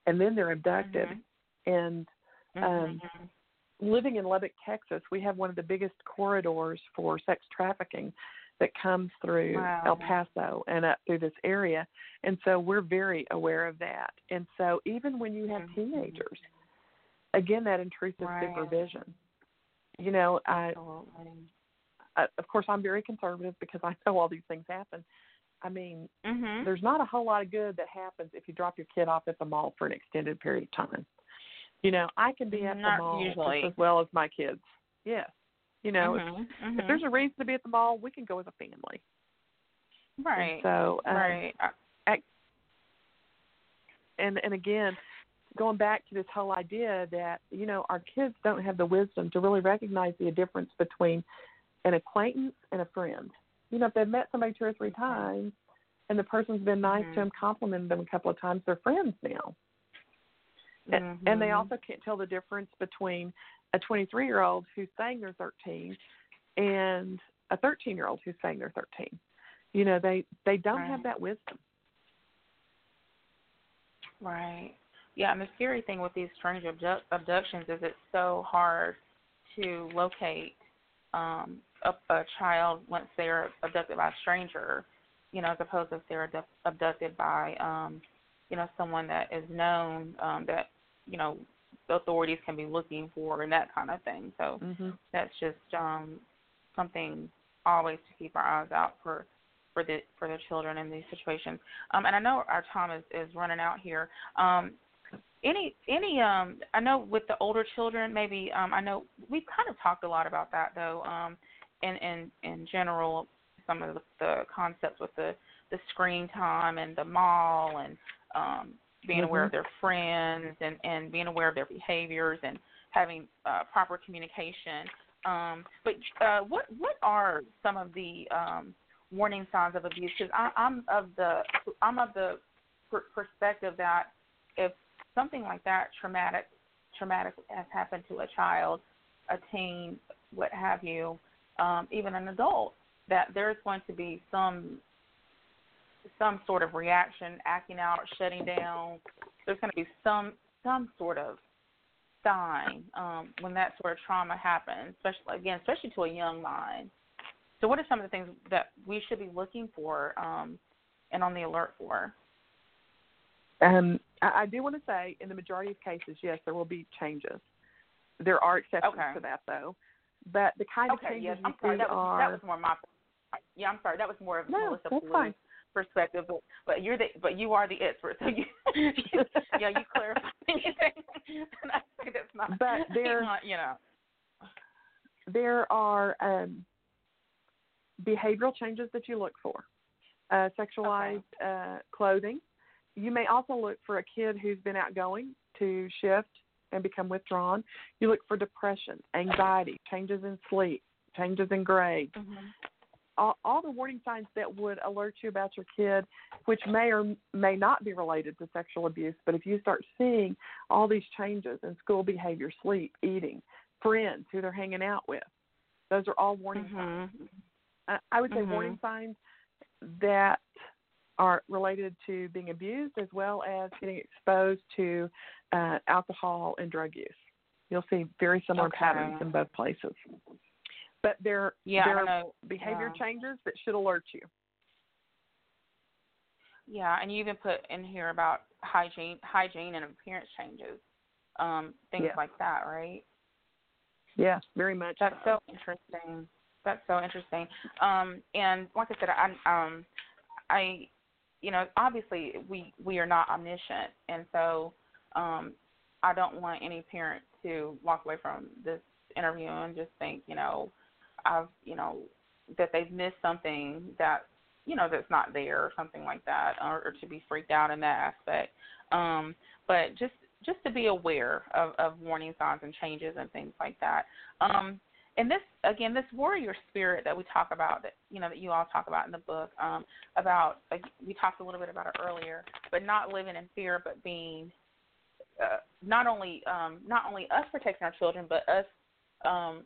and then they're abducted. Mm-hmm. And um, mm-hmm. living in Lubbock, Texas, we have one of the biggest corridors for sex trafficking that comes through wow. El Paso and up through this area. And so we're very aware of that. And so even when you have mm-hmm. teenagers, again, that intrusive right. supervision. You know, I, I, of course, I'm very conservative because I know all these things happen. I mean, mm-hmm. there's not a whole lot of good that happens if you drop your kid off at the mall for an extended period of time. You know, I can be at not the mall usually. as well as my kids. Yes. You know, mm-hmm. if, mm-hmm. if there's a reason to be at the mall, we can go as a family. Right. And so, um, right. and and again, going back to this whole idea that you know our kids don't have the wisdom to really recognize the difference between an acquaintance and a friend you know, if they've met somebody two or three times and the person's been nice mm-hmm. to them, complimented them a couple of times, they're friends now. Mm-hmm. And they also can't tell the difference between a 23 year old who's saying they're 13 and a 13 year old who's saying they're 13. You know, they they don't right. have that wisdom. Right. Yeah, and the scary thing with these strange abdu- abductions is it's so hard to locate um, a, a child once they're abducted by a stranger, you know, as opposed to if they're abducted by, um, you know, someone that is known um, that, you know, the authorities can be looking for and that kind of thing. So mm-hmm. that's just um, something always to keep our eyes out for for the for the children in these situations. Um, and I know our time is, is running out here. Um, any any um I know with the older children maybe um I know we've kind of talked a lot about that though um in in in general some of the, the concepts with the the screen time and the mall and um being mm-hmm. aware of their friends and and being aware of their behaviors and having uh, proper communication um but uh what what are some of the um warning signs of abuse because i'm of the i'm of the per- perspective that if something like that traumatic traumatic has happened to a child, a teen, what have you, um, even an adult, that there's going to be some some sort of reaction, acting out, shutting down. There's going to be some some sort of sign um, when that sort of trauma happens, especially again, especially to a young mind. So, what are some of the things that we should be looking for um, and on the alert for? Um, I, I do want to say, in the majority of cases, yes, there will be changes. There are exceptions okay. to that, though. But the kind okay, of changes yes, I'm sorry, that was, are that was more my yeah, I'm sorry, that was more of no, Melissa that's fine. perspective, but but you're the but you are the expert, so you, you yeah you clarify anything, and I say that's not but there not, you know there are um behavioral changes that you look for, uh, sexualized okay. uh, clothing. You may also look for a kid who's been outgoing to shift and become withdrawn. You look for depression, anxiety, changes in sleep, changes in grades. Mm-hmm. All, all the warning signs that would alert you about your kid, which may or may not be related to sexual abuse, but if you start seeing all these changes in school behavior, sleep, eating, friends who they're hanging out with, those are all warning mm-hmm. signs. I would say mm-hmm. warning signs that are related to being abused as well as getting exposed to uh, alcohol and drug use. You'll see very similar okay. patterns in both places. But there, yeah, there are behavior yeah. changes that should alert you. Yeah, and you even put in here about hygiene, hygiene and appearance changes, um, things like that, right? Yes, very much. That's so interesting. That's so interesting. Um, and like I said, I, um, I, you know, obviously we we are not omniscient, and so um, I don't want any parent to walk away from this interview and just think, you know, I've, you know, that they've missed something that, you know, that's not there or something like that, or, or to be freaked out in that aspect. Um, but just just to be aware of, of warning signs and changes and things like that. Um, and this again, this warrior spirit that we talk about, that you know, that you all talk about in the book, um, about like, we talked a little bit about it earlier, but not living in fear, but being uh, not only um, not only us protecting our children, but us um,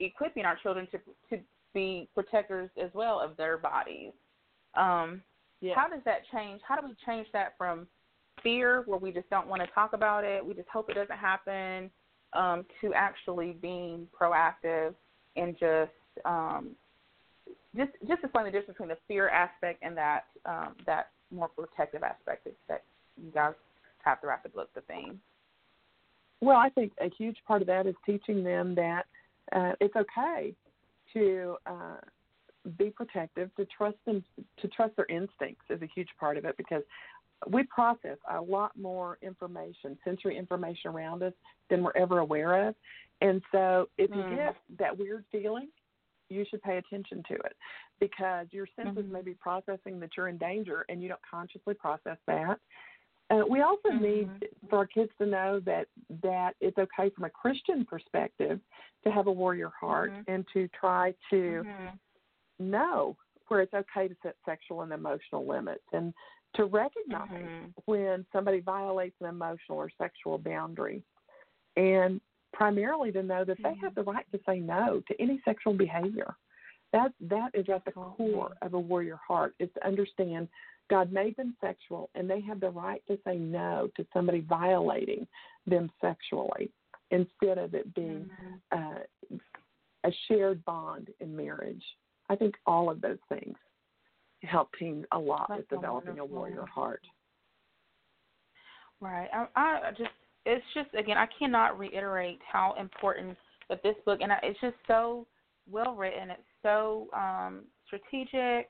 equipping our children to to be protectors as well of their bodies. Um, yeah. How does that change? How do we change that from fear, where we just don't want to talk about it, we just hope it doesn't happen, um, to actually being proactive and just um, just just explain the difference between the fear aspect and that um, that more protective aspect that you guys have throughout the book, the theme. Well, I think a huge part of that is teaching them that uh, it's okay to uh, be protective, to trust them, to trust their instincts is a huge part of it because we process a lot more information, sensory information around us than we're ever aware of. And so if you mm. get that weird feeling, you should pay attention to it because your senses mm-hmm. may be processing that you're in danger and you don't consciously process that. Uh, we also mm-hmm. need for our kids to know that that it's okay from a Christian perspective to have a warrior heart mm-hmm. and to try to mm-hmm. know where it's okay to set sexual and emotional limits and to recognize mm-hmm. when somebody violates an emotional or sexual boundary and primarily to know that they mm-hmm. have the right to say no to any sexual behavior that that is at the core of a warrior heart is to understand God made them sexual, and they have the right to say no to somebody violating them sexually instead of it being mm-hmm. uh, a shared bond in marriage. I think all of those things help teens a lot That's with developing a warrior heart. Right. I, I just, it's just, again, I cannot reiterate how important that this book, and it's just so well written. It's so um, strategic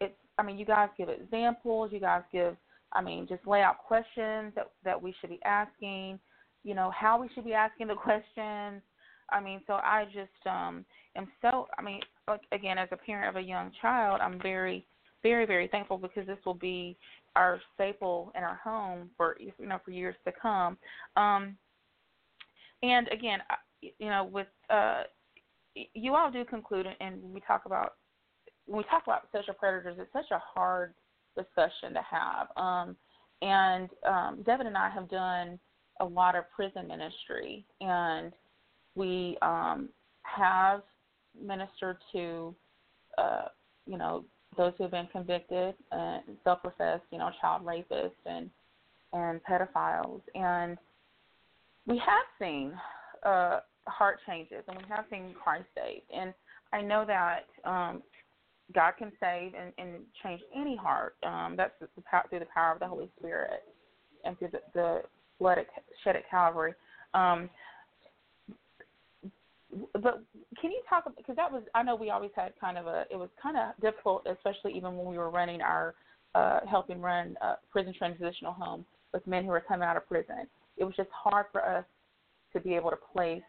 It's, I mean, you guys give examples. You guys give, I mean, just lay out questions that that we should be asking. You know, how we should be asking the questions. I mean, so I just um am so. I mean, like again, as a parent of a young child, I'm very, very, very thankful because this will be our staple in our home for you know for years to come. Um, and again, you know, with uh, you all do conclude, and we talk about when we talk about social predators, it's such a hard discussion to have. Um, and um, Devin and I have done a lot of prison ministry, and we um, have ministered to, uh, you know, those who have been convicted and self-professed, you know, child rapists and and pedophiles, and we have seen uh, heart changes, and we have seen Christ saved, and I know that um, God can save and, and change any heart. Um, that's the, the through the power of the Holy Spirit and through the, the blood shed at Calvary. Um, but can you talk because that was I know we always had kind of a it was kind of difficult, especially even when we were running our uh, helping run a prison transitional home with men who were coming out of prison. It was just hard for us to be able to place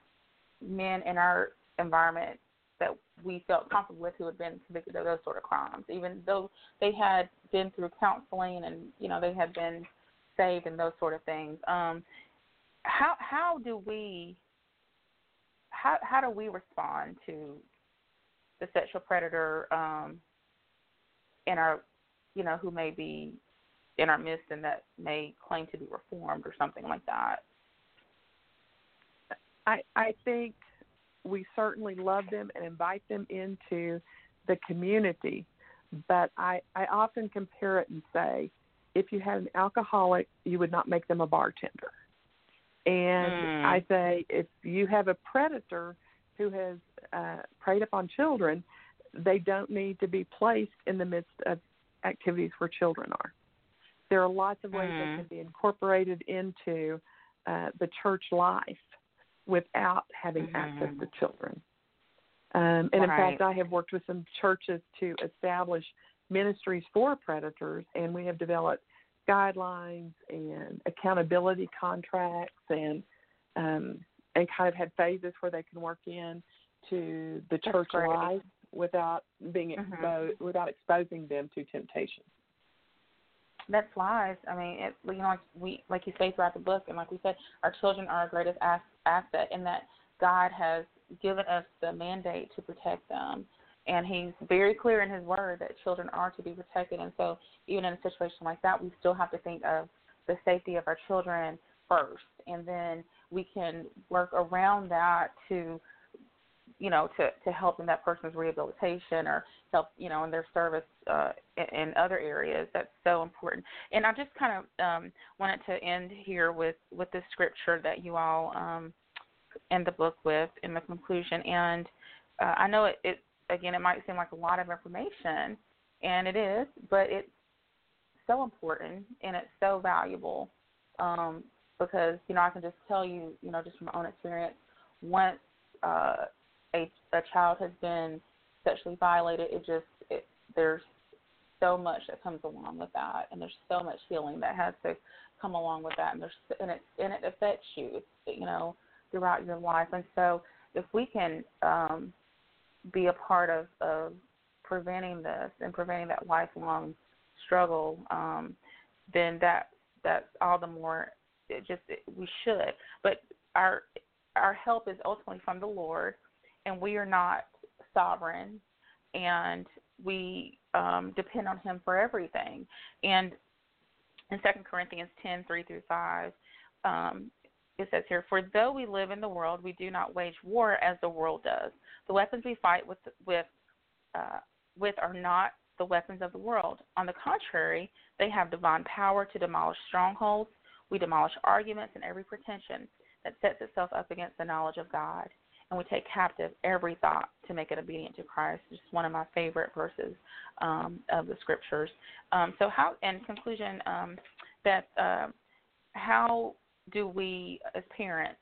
men in our environment that we felt comfortable with who had been convicted of those sort of crimes, even though they had been through counseling and you know they had been saved and those sort of things. Um, how how do we how how do we respond to the sexual predator um, in our you know who may be in our midst and that may claim to be reformed or something like that? I I think we certainly love them and invite them into the community, but I I often compare it and say, if you had an alcoholic, you would not make them a bartender. And mm. I say, if you have a predator who has uh, preyed upon children, they don't need to be placed in the midst of activities where children are. There are lots of ways mm. that can be incorporated into uh, the church life without having mm-hmm. access to children. Um, and in right. fact, I have worked with some churches to establish ministries for predators, and we have developed guidelines and accountability contracts and um, and kind of had phases where they can work in to the church life without being mm-hmm. exposed without exposing them to temptation. That's wise. I mean, it, you know, like we, like you say throughout the book, and like we said, our children are our greatest asset, in that God has given us the mandate to protect them, and He's very clear in His Word that children are to be protected. And so, even in a situation like that, we still have to think of the safety of our children first, and then we can work around that to you know to to help in that person's rehabilitation or help you know in their service uh, in, other areas. That's so important. And i just kind of um, wanted to end here with with the scripture that you all um, end the book with in the conclusion. And uh, i know it, it again it might seem like a lot of information and it is but it's so important and it's so valuable um, because you know I can just tell you, you know, just from my own experience, once uh, a a child has been sexually violated, it just it, there's so much that comes along with that, and there's so much healing that has to come along with that, and there's and it and it affects you, you know, throughout your life, and so if we can um, be a part of of preventing this and preventing that lifelong struggle, um, then that that's all the more it just it, we should. But our our help is ultimately from the Lord, and we are not sovereign, and we um, depend on Him for everything. And in Second Corinthians ten three through five, um, it says here, "For though we live in the world, we do not wage war as the world does. The weapons we fight with with uh, with are not the weapons of the world. On the contrary, they have divine power to demolish strongholds. We demolish arguments and every pretension that sets itself up against the knowledge of God. And we take captive every thought to make it obedient to Christ. Just one of my favorite verses um, of the scriptures. Um, so, how, in conclusion, um, that uh, how do we, as parents,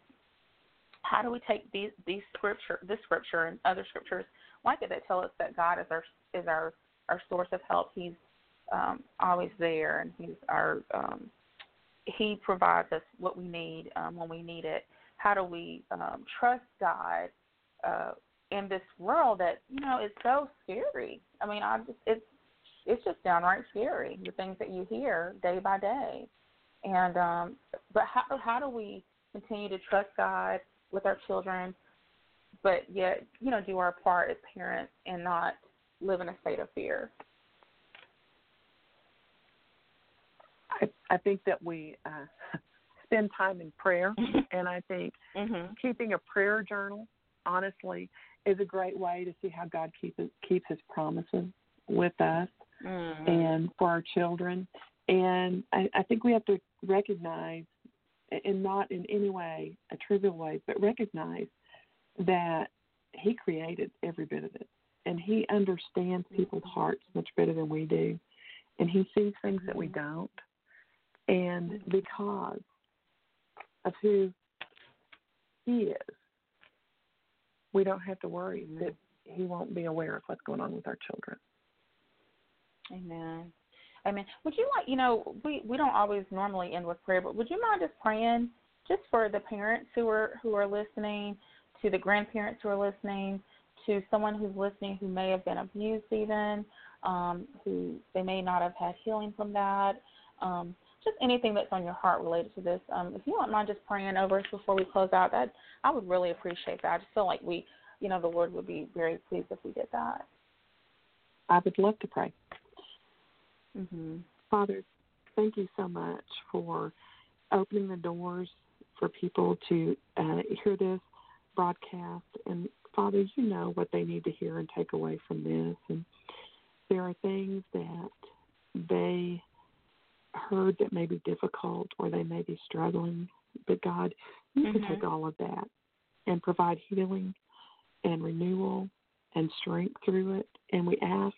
how do we take these these scripture, this scripture, and other scriptures like it that tell us that God is our is our our source of help. He's um, always there, and He's our um, he provides us what we need um, when we need it. How do we um, trust God uh, in this world that you know is so scary? I mean, I just it's it's just downright scary the things that you hear day by day. And um, but how how do we continue to trust God with our children, but yet you know do our part as parents and not live in a state of fear? I, I think that we uh, spend time in prayer, and I think mm-hmm. keeping a prayer journal, honestly, is a great way to see how God keeps keeps His promises with us mm-hmm. and for our children. And I, I think we have to recognize, and not in any way a trivial way, but recognize that He created every bit of it, and He understands people's hearts much better than we do, and He sees things that we Mm-hmm. don't and because of who he is, we don't have to worry mm-hmm. that he won't be aware of what's going on with our children. Amen. Amen. Would you like, you know, we we don't always normally end with prayer, but would you mind just praying just for the parents who are who are listening, to the grandparents who are listening, to someone who's listening who may have been abused, even um, who they may not have had healing from that. Um, just anything that's on your heart related to this. Um, if you don't mind just praying over us before we close out, that I would really appreciate that. I just feel like we, you know, the Lord would be very pleased if we did that. I would love to pray. Mm-hmm. Father, thank you so much for opening the doors for people to uh, hear this broadcast. And Father, you know what they need to hear and take away from this. And there are things that they heard that may be difficult or they may be struggling. But God, you mm-hmm. can take all of that and provide healing and renewal and strength through it. And we ask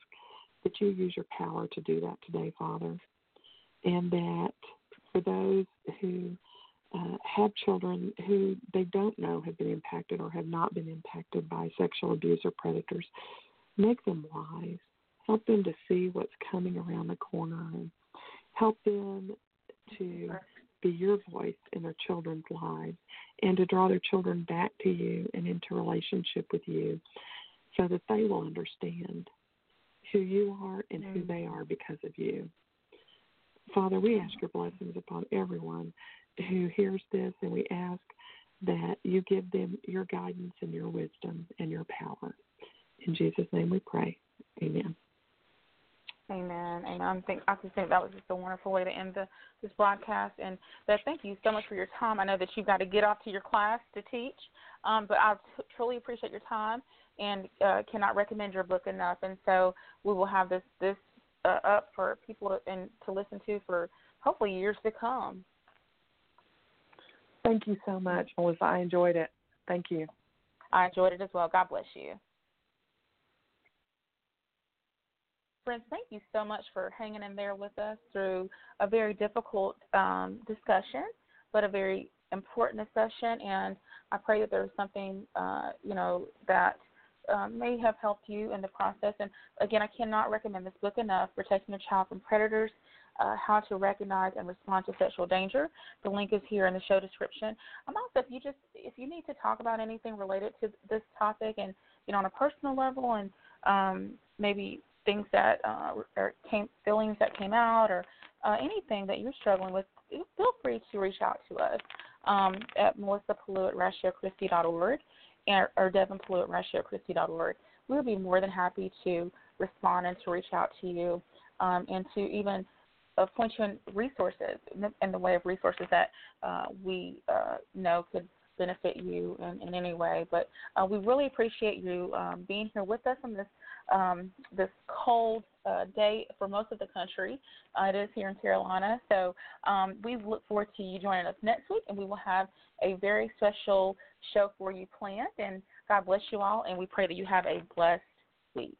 that you use your power to do that today, Father. And that for those who uh, have children who they don't know have been impacted or have not been impacted by sexual abuse or predators, make them wise. Help them to see what's coming around the corner and help them to be your voice in their children's lives and to draw their children back to you and into relationship with you so that they will understand who you are and who they are because of you. Father, we ask your blessings upon everyone who hears this, and we ask that you give them your guidance and your wisdom and your power. In Jesus' name we pray. Amen. Amen. Amen. I think I just think that was just a wonderful way to end the, this broadcast. And Beth, thank you so much for your time. I know that you've got to get off to your class to teach, um, but I t- truly appreciate your time and uh, cannot recommend your book enough. And so we will have this this uh, up for people to, and to listen to for hopefully years to come. Thank you so much, Melissa. I enjoyed it. Thank you. I enjoyed it as well. God bless you. Friends, thank you so much for hanging in there with us through a very difficult um, discussion, but a very important discussion. And I pray that there was something, uh, you know, that um, may have helped you in the process. And again, I cannot recommend this book enough Protecting a Child from Predators. Uh, how to recognize and respond to sexual danger. The link is here in the show description. I'm also, if you just if you need to talk about anything related to this topic, and you know, on a personal level, and um, maybe things that uh, or came, feelings that came out, or uh, anything that you're struggling with, feel free to reach out to us um, at Melissa at ratiochristi.org or, or Pellew at ratiochristi.org. We'll be more than happy to respond and to reach out to you um, and to even uh, point you in resources in the, in the way of resources that uh, we uh, know could benefit you in, in any way. But uh, we really appreciate you um, being here with us on this um, this cold uh, day for most of the country. Uh, it is here in Carolina, so um, we look forward to you joining us next week, and we will have a very special show for you planned. And God bless you all, and we pray that you have a blessed week.